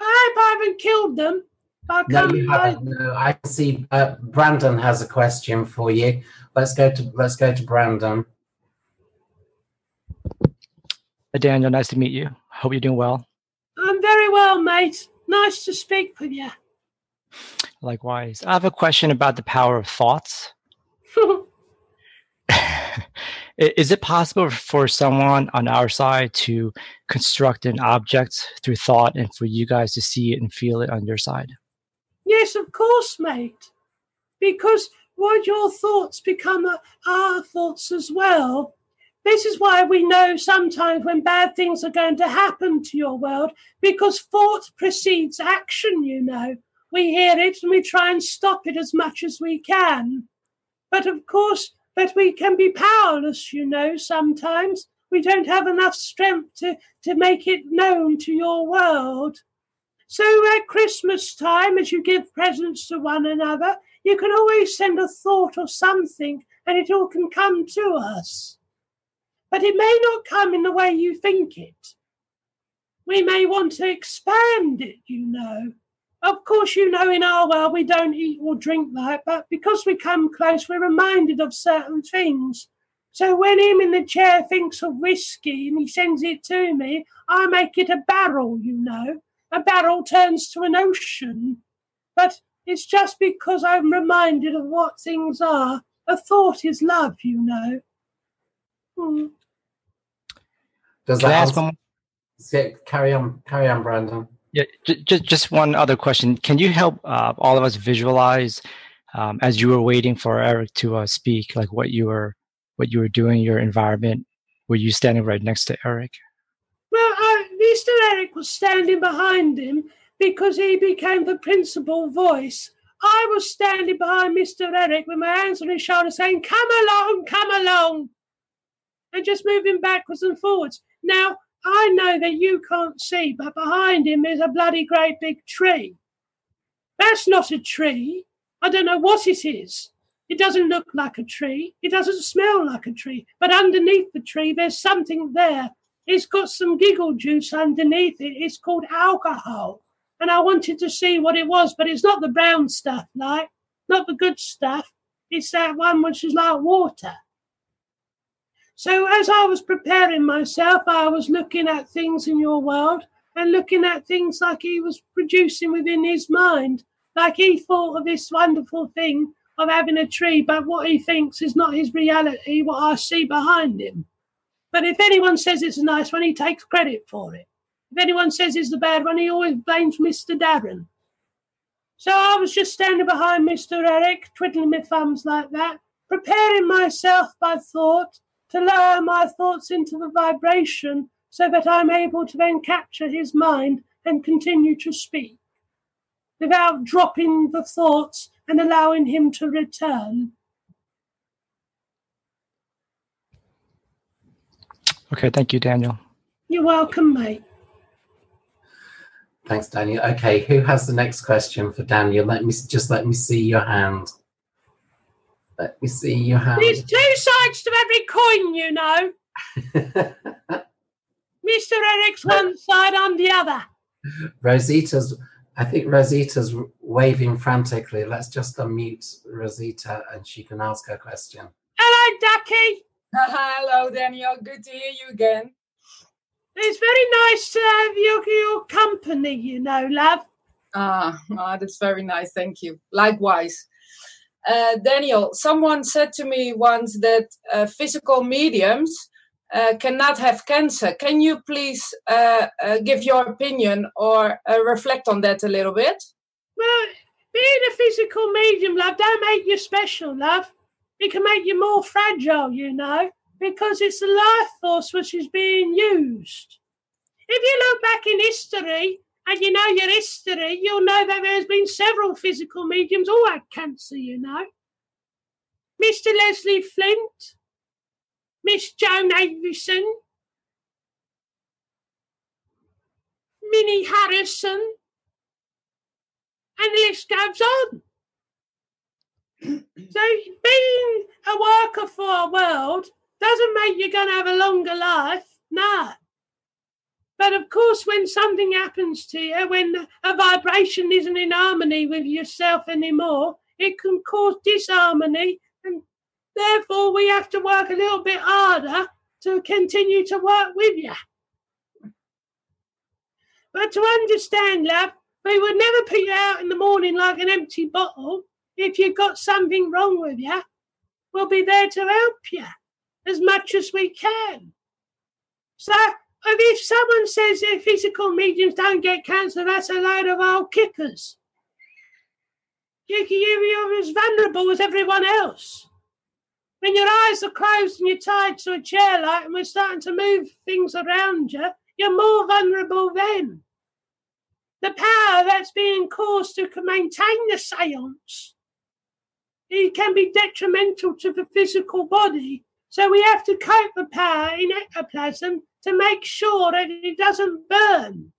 I haven't killed them. I No, can't you haven't. No, I see. Uh, Brandon has a question for you. Let's go to let's go to Brandon. Hey, Daniel, nice to meet you. Hope you're doing well. Well, mate. Nice to speak with you. Likewise. I have a question about the power of thoughts. Is it possible for someone on our side to construct an object through thought and for you guys to see it and feel it on your side? yes, of course, mate. Because what your thoughts become are our thoughts as well. This is why we know sometimes when bad things are going to happen to your world, because thought precedes action, you know. We hear it and we try and stop it as much as we can. But of course, but we can be powerless, you know, sometimes. We don't have enough strength to, to make it known to your world. So at Christmas time, as you give presents to one another, you can always send a thought or something and it all can come to us. But it may not come in the way you think it. We may want to expand it, you know. Of course, you know, in our world, we don't eat or drink like that, but because we come close, we're reminded of certain things. So when him in the chair thinks of whiskey and he sends it to me, I make it a barrel, you know. A barrel turns to an ocean. But it's just because I'm reminded of what things are. A thought is love, you know. Hmm. Does that ask answer- one? Yeah, carry on, carry on, Brandon. Yeah, just just one other question. Can you help uh, all of us visualize um, as you were waiting for Eric to uh, speak, like what you were what you were doing, your environment? Were you standing right next to Eric? Well, uh, Mr. Eric was standing behind him because he became the principal voice. I was standing behind Mr. Eric with my hands on his shoulder saying, Come along, come along, and just moving backwards and forwards. Now, I know that you can't see, but behind him is a bloody great big tree. That's not a tree. I don't know what it is. It doesn't look like a tree. It doesn't smell like a tree. But underneath the tree, there's something there. It's got some giggle juice underneath it. It's called alcohol. And I wanted to see what it was, but it's not the brown stuff, like, not the good stuff. It's that one which is like water. So as I was preparing myself, I was looking at things in your world and looking at things like he was producing within his mind. Like he thought of this wonderful thing of having a tree, but what he thinks is not his reality, what I see behind him. But if anyone says it's a nice one, he takes credit for it. If anyone says it's the bad one, he always blames Mr. Darren. So I was just standing behind Mr. Eric, twiddling my thumbs like that, preparing myself by thought to lower my thoughts into the vibration so that I'm able to then capture his mind and continue to speak without dropping the thoughts and allowing him to return. Okay, thank you, Daniel. You're welcome, mate. Thanks, Daniel. Okay, who has the next question for Daniel? Let me just let me see your hand. Let me see your hand. There's two sides to every coin, you know. Mr. Eric's one side, I'm the other. Rosita's. I think Rosita's waving frantically. Let's just unmute Rosita and she can ask her question. Hello, Ducky. Hello, Daniel. Good to hear you again. It's very nice to have your, your company, you know, love. Ah, ah, that's very nice. Thank you. Likewise. Uh, Daniel, someone said to me once that uh, physical mediums uh, cannot have cancer. Can you please uh, uh, give your opinion or uh, reflect on that a little bit? Well, being a physical medium, love, don't make you special, love. It can make you more fragile, you know, because it's the life force which is being used. If you look back in history and you know your history, you'll know that there's been several physical mediums oh, all had cancer, you know. Mr. Leslie Flint, Miss Joan Avison, Minnie Harrison, and the list goes on. So being a worker for our world doesn't make you going to have a longer life. No. But of course, when something happens to you, when a vibration isn't in harmony with yourself anymore, it can cause disharmony. And therefore, we have to work a little bit harder to continue to work with you. But to understand, love, we would never put you out in the morning like an empty bottle. If you've got something wrong with you, we'll be there to help you as much as we can. So, if someone says that physical mediums don't get cancer, that's a load of old kickers. You, you, you're as vulnerable as everyone else. When your eyes are closed and you're tied to a chair like and we're starting to move things around you, you're more vulnerable then. The power that's being caused to maintain the seance it can be detrimental to the physical body. So we have to coat the power in ectoplasm to make sure that it doesn't burn.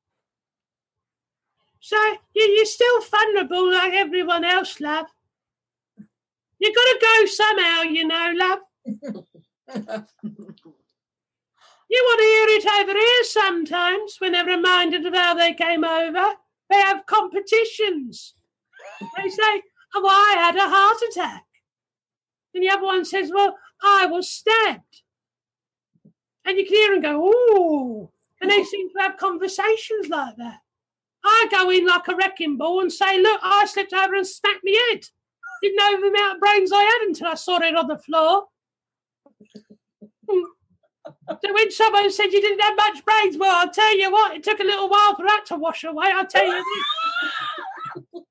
So you're still vulnerable like everyone else, love. You've got to go somehow, you know, love. you want to hear it over here sometimes when they're reminded of how they came over. They have competitions. They say, Oh, I had a heart attack. And the other one says, Well, I was stabbed. And you can hear them go, Ooh. And they seem to have conversations like that. I go in like a wrecking ball and say, Look, I slipped over and smacked my head. Didn't know the amount of brains I had until I saw it on the floor. so when someone said you didn't have much brains, well, I'll tell you what, it took a little while for that to wash away. I'll tell you this.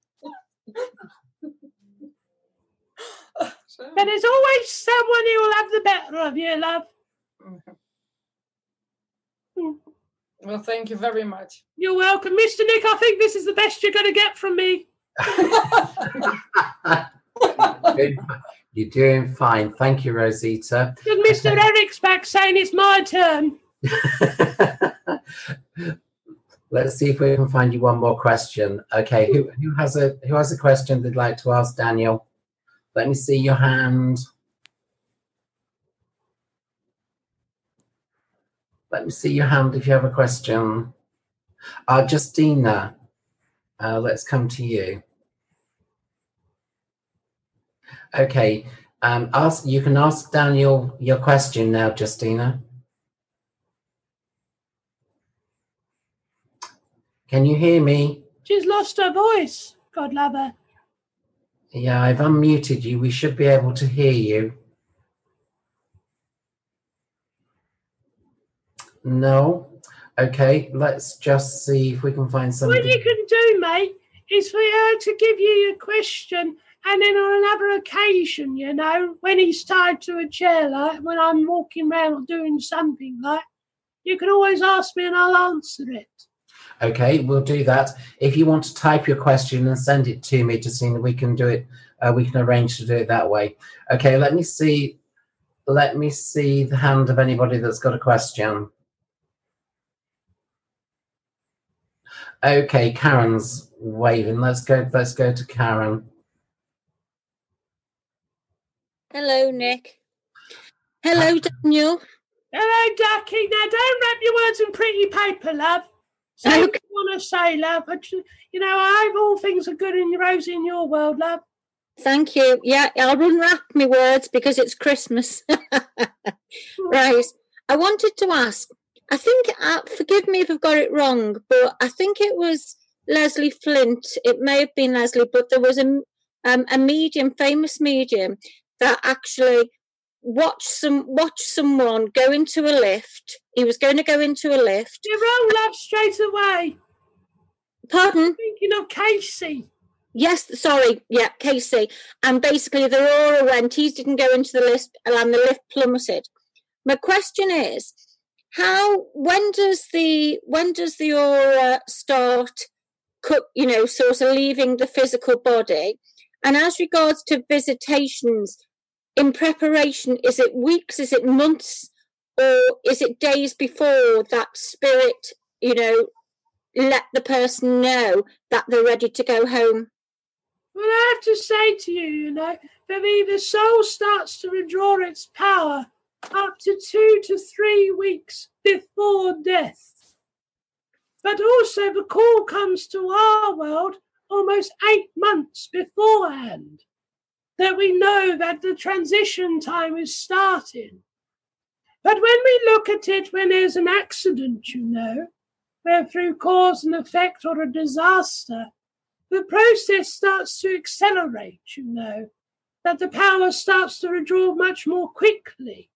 but there's always someone who will have the better of you, love. Mm-hmm. Well, thank you very much. You're welcome, Mr. Nick. I think this is the best you're going to get from me. You're doing fine. Thank you, Rosita. And Mr. Eric's back saying it's my turn. Let's see if we can find you one more question. Okay, who, who has a who has a question they'd like to ask Daniel? Let me see your hand. Let me see your hand if you have a question. Uh, Justina, uh, let's come to you. Okay, um, ask. You can ask Daniel your question now, Justina. Can you hear me? She's lost her voice. God love her. Yeah, I've unmuted you. We should be able to hear you. No. Okay, let's just see if we can find something. What you can do, mate, is for her to give you a question, and then on another occasion, you know, when he's tied to a chair, like when I'm walking around or doing something, like you can always ask me and I'll answer it. Okay, we'll do that. If you want to type your question and send it to me, Justina, we can do it. Uh, we can arrange to do it that way. Okay, let me see. Let me see the hand of anybody that's got a question. Okay, Karen's waving. Let's go. Let's go to Karen. Hello, Nick. Hello, Daniel. Hello, Ducky. Now, don't wrap your words in pretty paper, love. Say Okay. what you want to say, love. But, you you know, I hope all things are good and rosy in your world, love. Thank you. Yeah, I'll unwrap my words because it's Christmas. right. I wanted to ask. I think, uh, forgive me if I've got it wrong, but I think it was Leslie Flint. It may have been Leslie, but there was a um, a medium, famous medium, that actually watched some watched someone go into a lift. He was going to go into a lift. You're wrong, love, straight away. Pardon? Thinking of Cayce. Yes, sorry, yeah, Cayce. And basically, the aura went. He didn't go into the lift, and the lift plummeted. My question is, how? When does the when does the aura uh, start? Cut, you know, sort of leaving the physical body. And as regards to visitations, in preparation, is it weeks? Is it months? Or is it days before that spirit, you know, let the person know that they're ready to go home? Well, I have to say to you, you know, that the, the soul starts to withdraw its power up to two to three weeks before death. But also, the call comes to our world almost eight months beforehand that we know that the transition time is starting. But when we look at it when there's an accident, you know, where through cause and effect or a disaster, the process starts to accelerate, you know, that the power starts to withdraw much more quickly.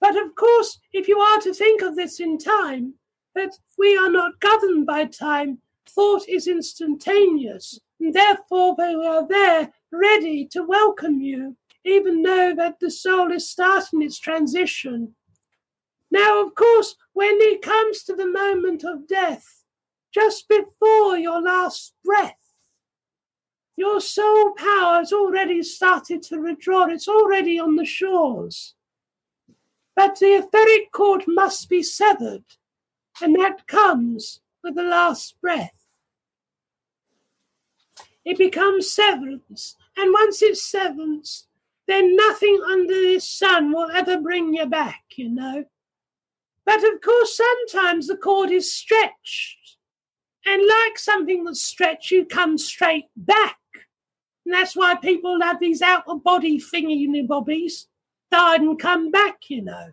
But of course, if you are to think of this in time, that we are not governed by time, thought is instantaneous, and therefore we are there ready to welcome you, even though that the soul is starting its transition. Now, of course, when it comes to the moment of death, just before your last breath, your soul power has already started to withdraw, it's already on the shores. But the etheric cord must be severed, and that comes with the last breath. It becomes severance, and once it's severance, then nothing under this sun will ever bring you back, you know. But of course, sometimes the cord is stretched, and like something that's stretched, you come straight back. And that's why people have these out of body thingy bobbies, died and come back, you know.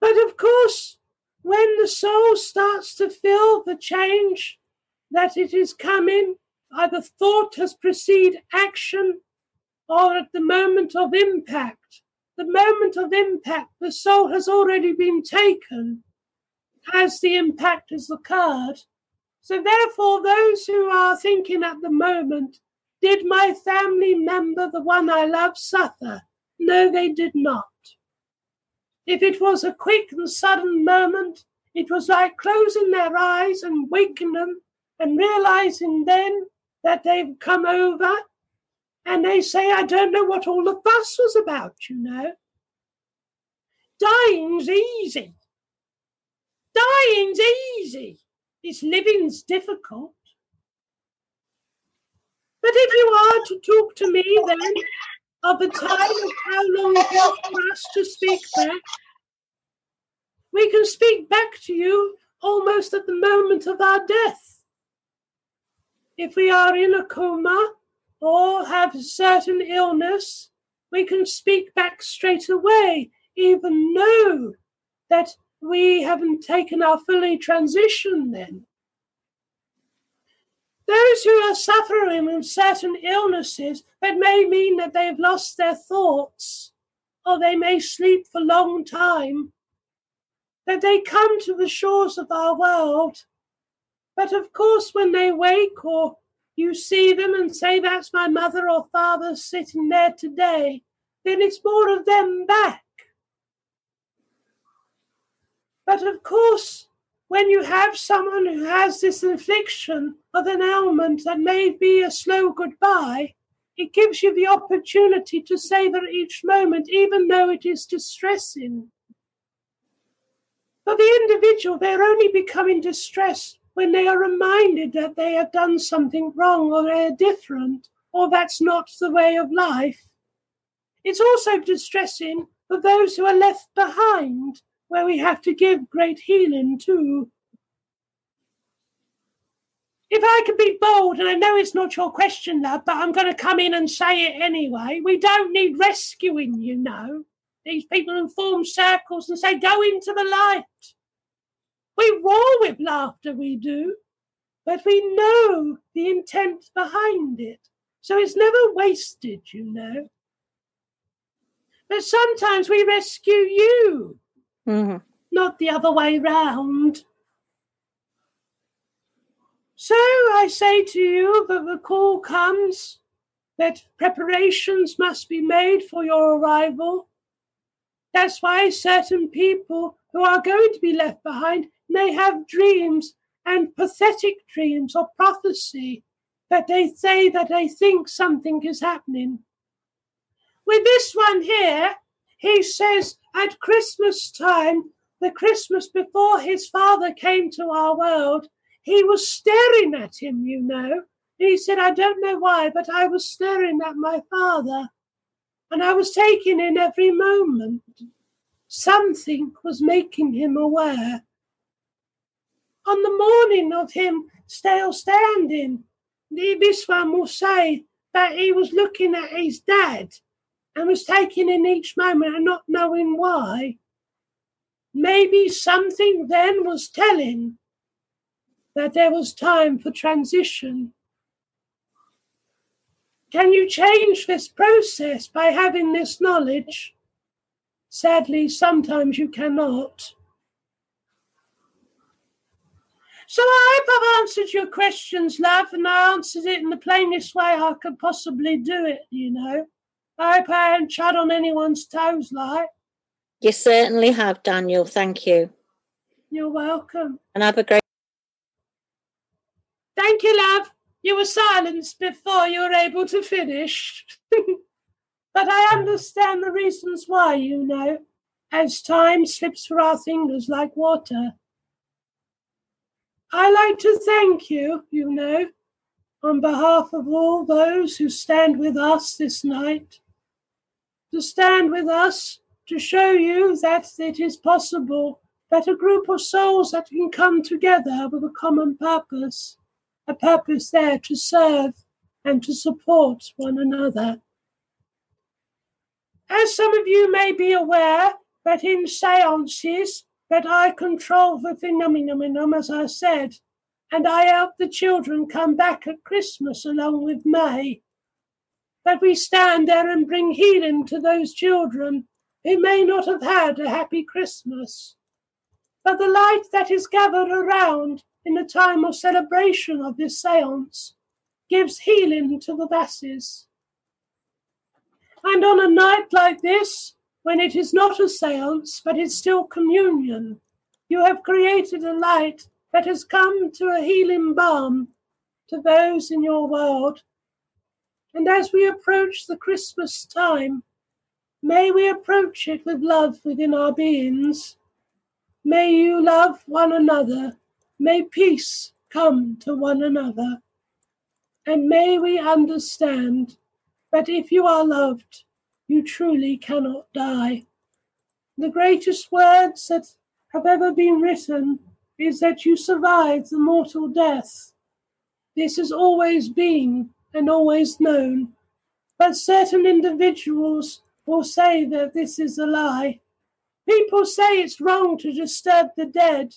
But of course, when the soul starts to feel the change that it is coming, either thought has preceded action or at the moment of impact, the moment of impact, the soul has already been taken as the impact has occurred. So, therefore, those who are thinking at the moment, did my family member, the one I love, suffer? No, they did not. If it was a quick and sudden moment, it was like closing their eyes and waking them and realizing then that they've come over and they say, I don't know what all the fuss was about, you know. Dying's easy. Dying's easy. It's living's difficult. But if you are to talk to me then of the time of how long it was for us to speak back, we can speak back to you almost at the moment of our death. If we are in a coma or have a certain illness, we can speak back straight away, even know that we haven't taken our fully transition then. Those who are suffering from certain illnesses, that may mean that they have lost their thoughts, or they may sleep for a long time, that they come to the shores of our world. But of course, when they wake or you see them and say, That's my mother or father sitting there today, then it's more of them back. But of course, when you have someone who has this affliction of an ailment that may be a slow goodbye, it gives you the opportunity to savor each moment, even though it is distressing. For the individual, they're only becoming distressed when they are reminded that they have done something wrong or they're different or that's not the way of life. It's also distressing for those who are left behind, where we have to give great healing to. If I can be bold, and I know it's not your question, love, but I'm going to come in and say it anyway. We don't need rescuing, you know. These people who form circles and say, go into the light. We roar with laughter, we do, but we know the intent behind it. So it's never wasted, you know. But sometimes we rescue you, Mm-hmm. not the other way round. So I say to you that the call comes that preparations must be made for your arrival. That's why certain people who are going to be left behind may have dreams and pathetic dreams or prophecy that they say that they think something is happening. With this one here, he says at Christmas time, the Christmas before his father came to our world, he was staring at him, you know. And he said, I don't know why, but I was staring at my father. And I was taking in every moment. Something was making him aware. On the morning of him still standing, one will say that he was looking at his dad and was taking in each moment and not knowing why. Maybe something then was telling that there was time for transition. Can you change this process by having this knowledge? Sadly, sometimes you cannot. So I hope I've answered your questions, love, and I answered it in the plainest way I could possibly do it, you know. I hope I haven't trod on anyone's toes, like. You certainly have, Daniel. Thank you. You're welcome. And have a great Thank you, love. You were silenced before you were able to finish. but I understand the reasons why, you know, as time slips through our fingers like water. I like to thank you, you know, on behalf of all those who stand with us this night, to stand with us to show you that it is possible that a group of souls that can come together with a common purpose a purpose there to serve and to support one another. As some of you may be aware, that in seances that I control the phenomenon, as I said, and I help the children come back at Christmas along with May. That we stand there and bring healing to those children who may not have had a happy Christmas. But the light that is gathered around in the time of celebration of this seance gives healing to the masses. And on a night like this, when it is not a seance, but it's still communion, you have created a light that has come to a healing balm to those in your world. And as we approach the Christmas time, may we approach it with love within our beings. May you love one another May peace come to one another. And may we understand that if you are loved, you truly cannot die. The greatest words that have ever been written is that you survived the mortal death. This has always been and always known, but certain individuals will say that this is a lie. People say it's wrong to disturb the dead,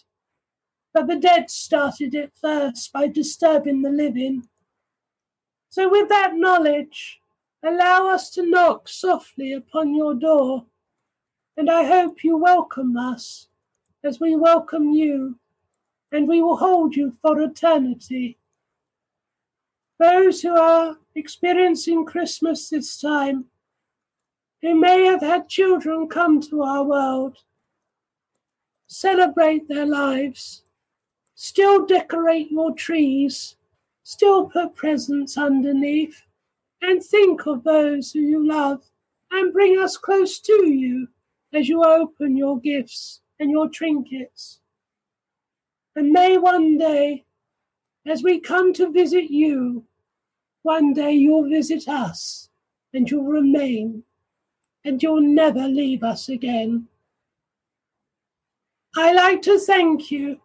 but the dead started it first by disturbing the living. So, with that knowledge, allow us to knock softly upon your door, and I hope you welcome us as we welcome you, and we will hold you for eternity. Those who are experiencing Christmas this time, who may have had children come to our world, celebrate their lives Still decorate your trees, still put presents underneath, and think of those who you love and bring us close to you as you open your gifts and your trinkets. And may one day, as we come to visit you, one day you'll visit us and you'll remain and you'll never leave us again. I like to thank you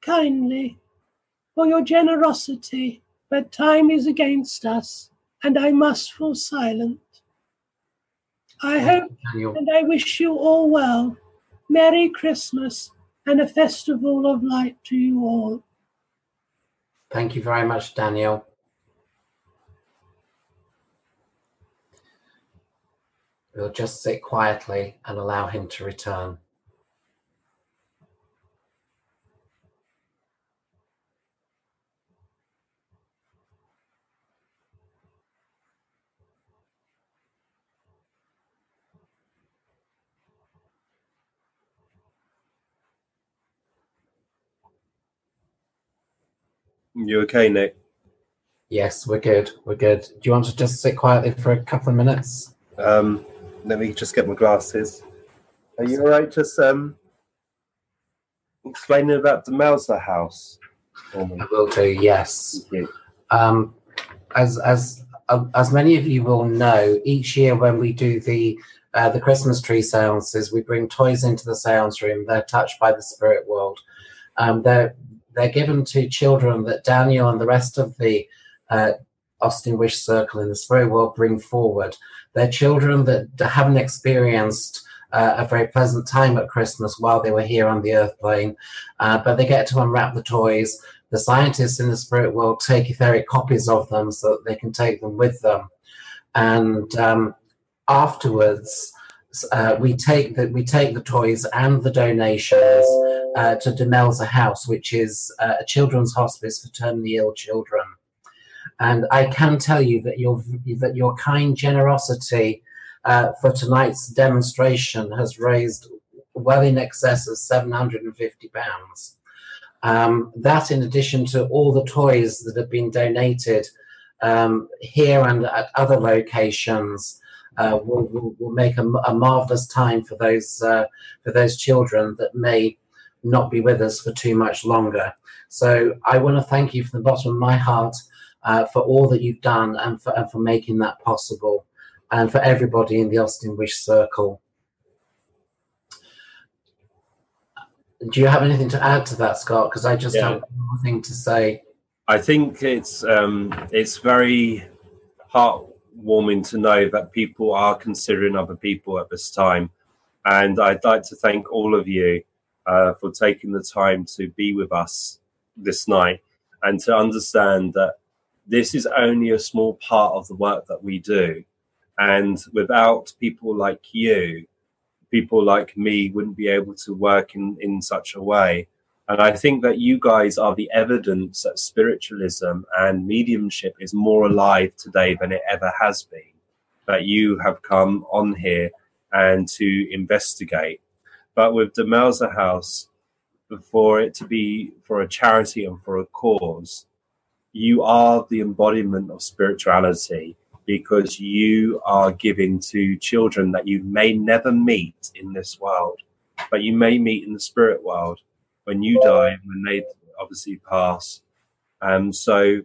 kindly for your generosity, but time is against us, and I must fall silent. I hope and I wish you all well. Merry Christmas and a festival of light to you all. Thank you very much, Daniel. We'll just sit quietly and allow him to return. You okay, Nick? Yes, we're good. We're good. Do you want to just sit quietly for a couple of minutes? Um, let me just get my glasses. Are you all right? Just um, explaining about the Mauser house. I will do. Yes. Um, as as uh, as many of you will know, each year when we do the uh, the Christmas tree seances, we bring toys into the seance room. They're touched by the spirit world. Um, they're they're given to children that Daniel and the rest of the uh, Austin Wish Circle in the spirit world bring forward. They're children that haven't experienced uh, a very pleasant time at Christmas while they were here on the earth plane, uh, but they get to unwrap the toys. The scientists in the spirit world take etheric copies of them so that they can take them with them. And um, afterwards, uh, we take the we take the toys and the donations uh, to Demelza House, which is uh, a children's hospice for terminally ill children. And I can tell you that your that your kind generosity uh, for tonight's demonstration has raised well in excess of seven hundred and fifty pounds. Um, that, in addition to all the toys that have been donated um, here and at other locations, uh, will, will, will, make a, a, marvelous time for those uh, for those children that may not be with us for too much longer. So I want to thank you from the bottom of my heart uh, for all that you've done and for, and for making that possible, and for everybody in the Austin Wish Circle. Do you have anything to add to that, Scott? Because I just yeah. have one thing to say. I think it's um, it's very heartwarming to know that people are considering other people at this time, and I'd like to thank all of you uh, for taking the time to be with us this night and to understand that this is only a small part of the work that we do, and without people like you people like me wouldn't be able to work in, in such a way. And I think that you guys are the evidence that spiritualism and mediumship is more alive today than it ever has been. That you have come on here and to investigate. But with Demelza House, for it to be for a charity and for a cause, you are the embodiment of spirituality because you are giving to children that you may never meet in this world, but you may meet in the spirit world when you die, when they obviously pass. And so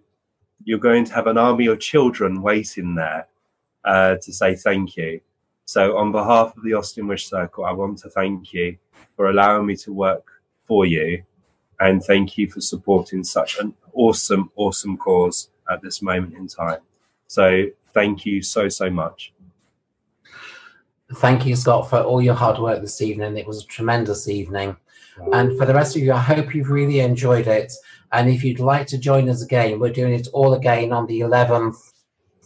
you're going to have an army of children waiting there uh, to say thank you. So, on behalf of the Austin Wish Circle, I want to thank you for allowing me to work for you and thank you for supporting such an awesome, awesome cause at this moment in time. So, thank you so, so much. Thank you, Scott, for all your hard work this evening. It was a tremendous evening. And for the rest of you, I hope you've really enjoyed it. And if you'd like to join us again, we're doing it all again on the 11th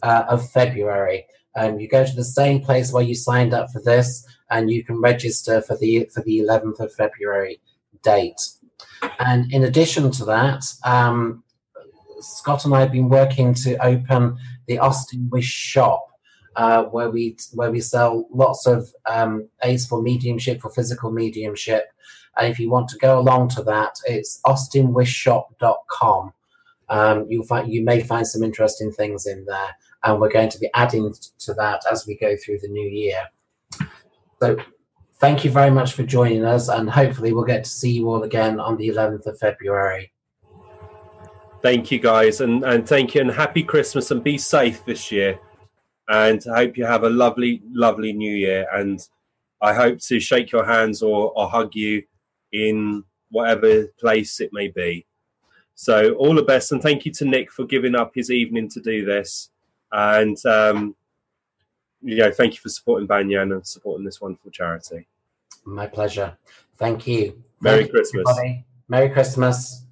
uh, of February. Um, you go to the same place where you signed up for this, and you can register for the for the 11th of February date. And in addition to that, um, Scott and I have been working to open the Austin Wish shop, uh, where we where we sell lots of um, aids for mediumship, for physical mediumship. And if you want to go along to that, it's austinwishshop.com. Um, you'll find you may find some interesting things in there, and we're going to be adding to that as we go through the new year. So, thank you very much for joining us, and hopefully, we'll get to see you all again on the 11th of February. Thank you, guys, and and thank you, and happy Christmas, and be safe this year. And I hope you have a lovely, lovely New Year. And I hope to shake your hands or, or hug you in whatever place it may be. So all the best, and thank you to Nick for giving up his evening to do this. And um, you know, thank you for supporting Banyan and supporting this wonderful charity. My pleasure. Thank you. Merry thank Christmas. Everybody. Merry Christmas.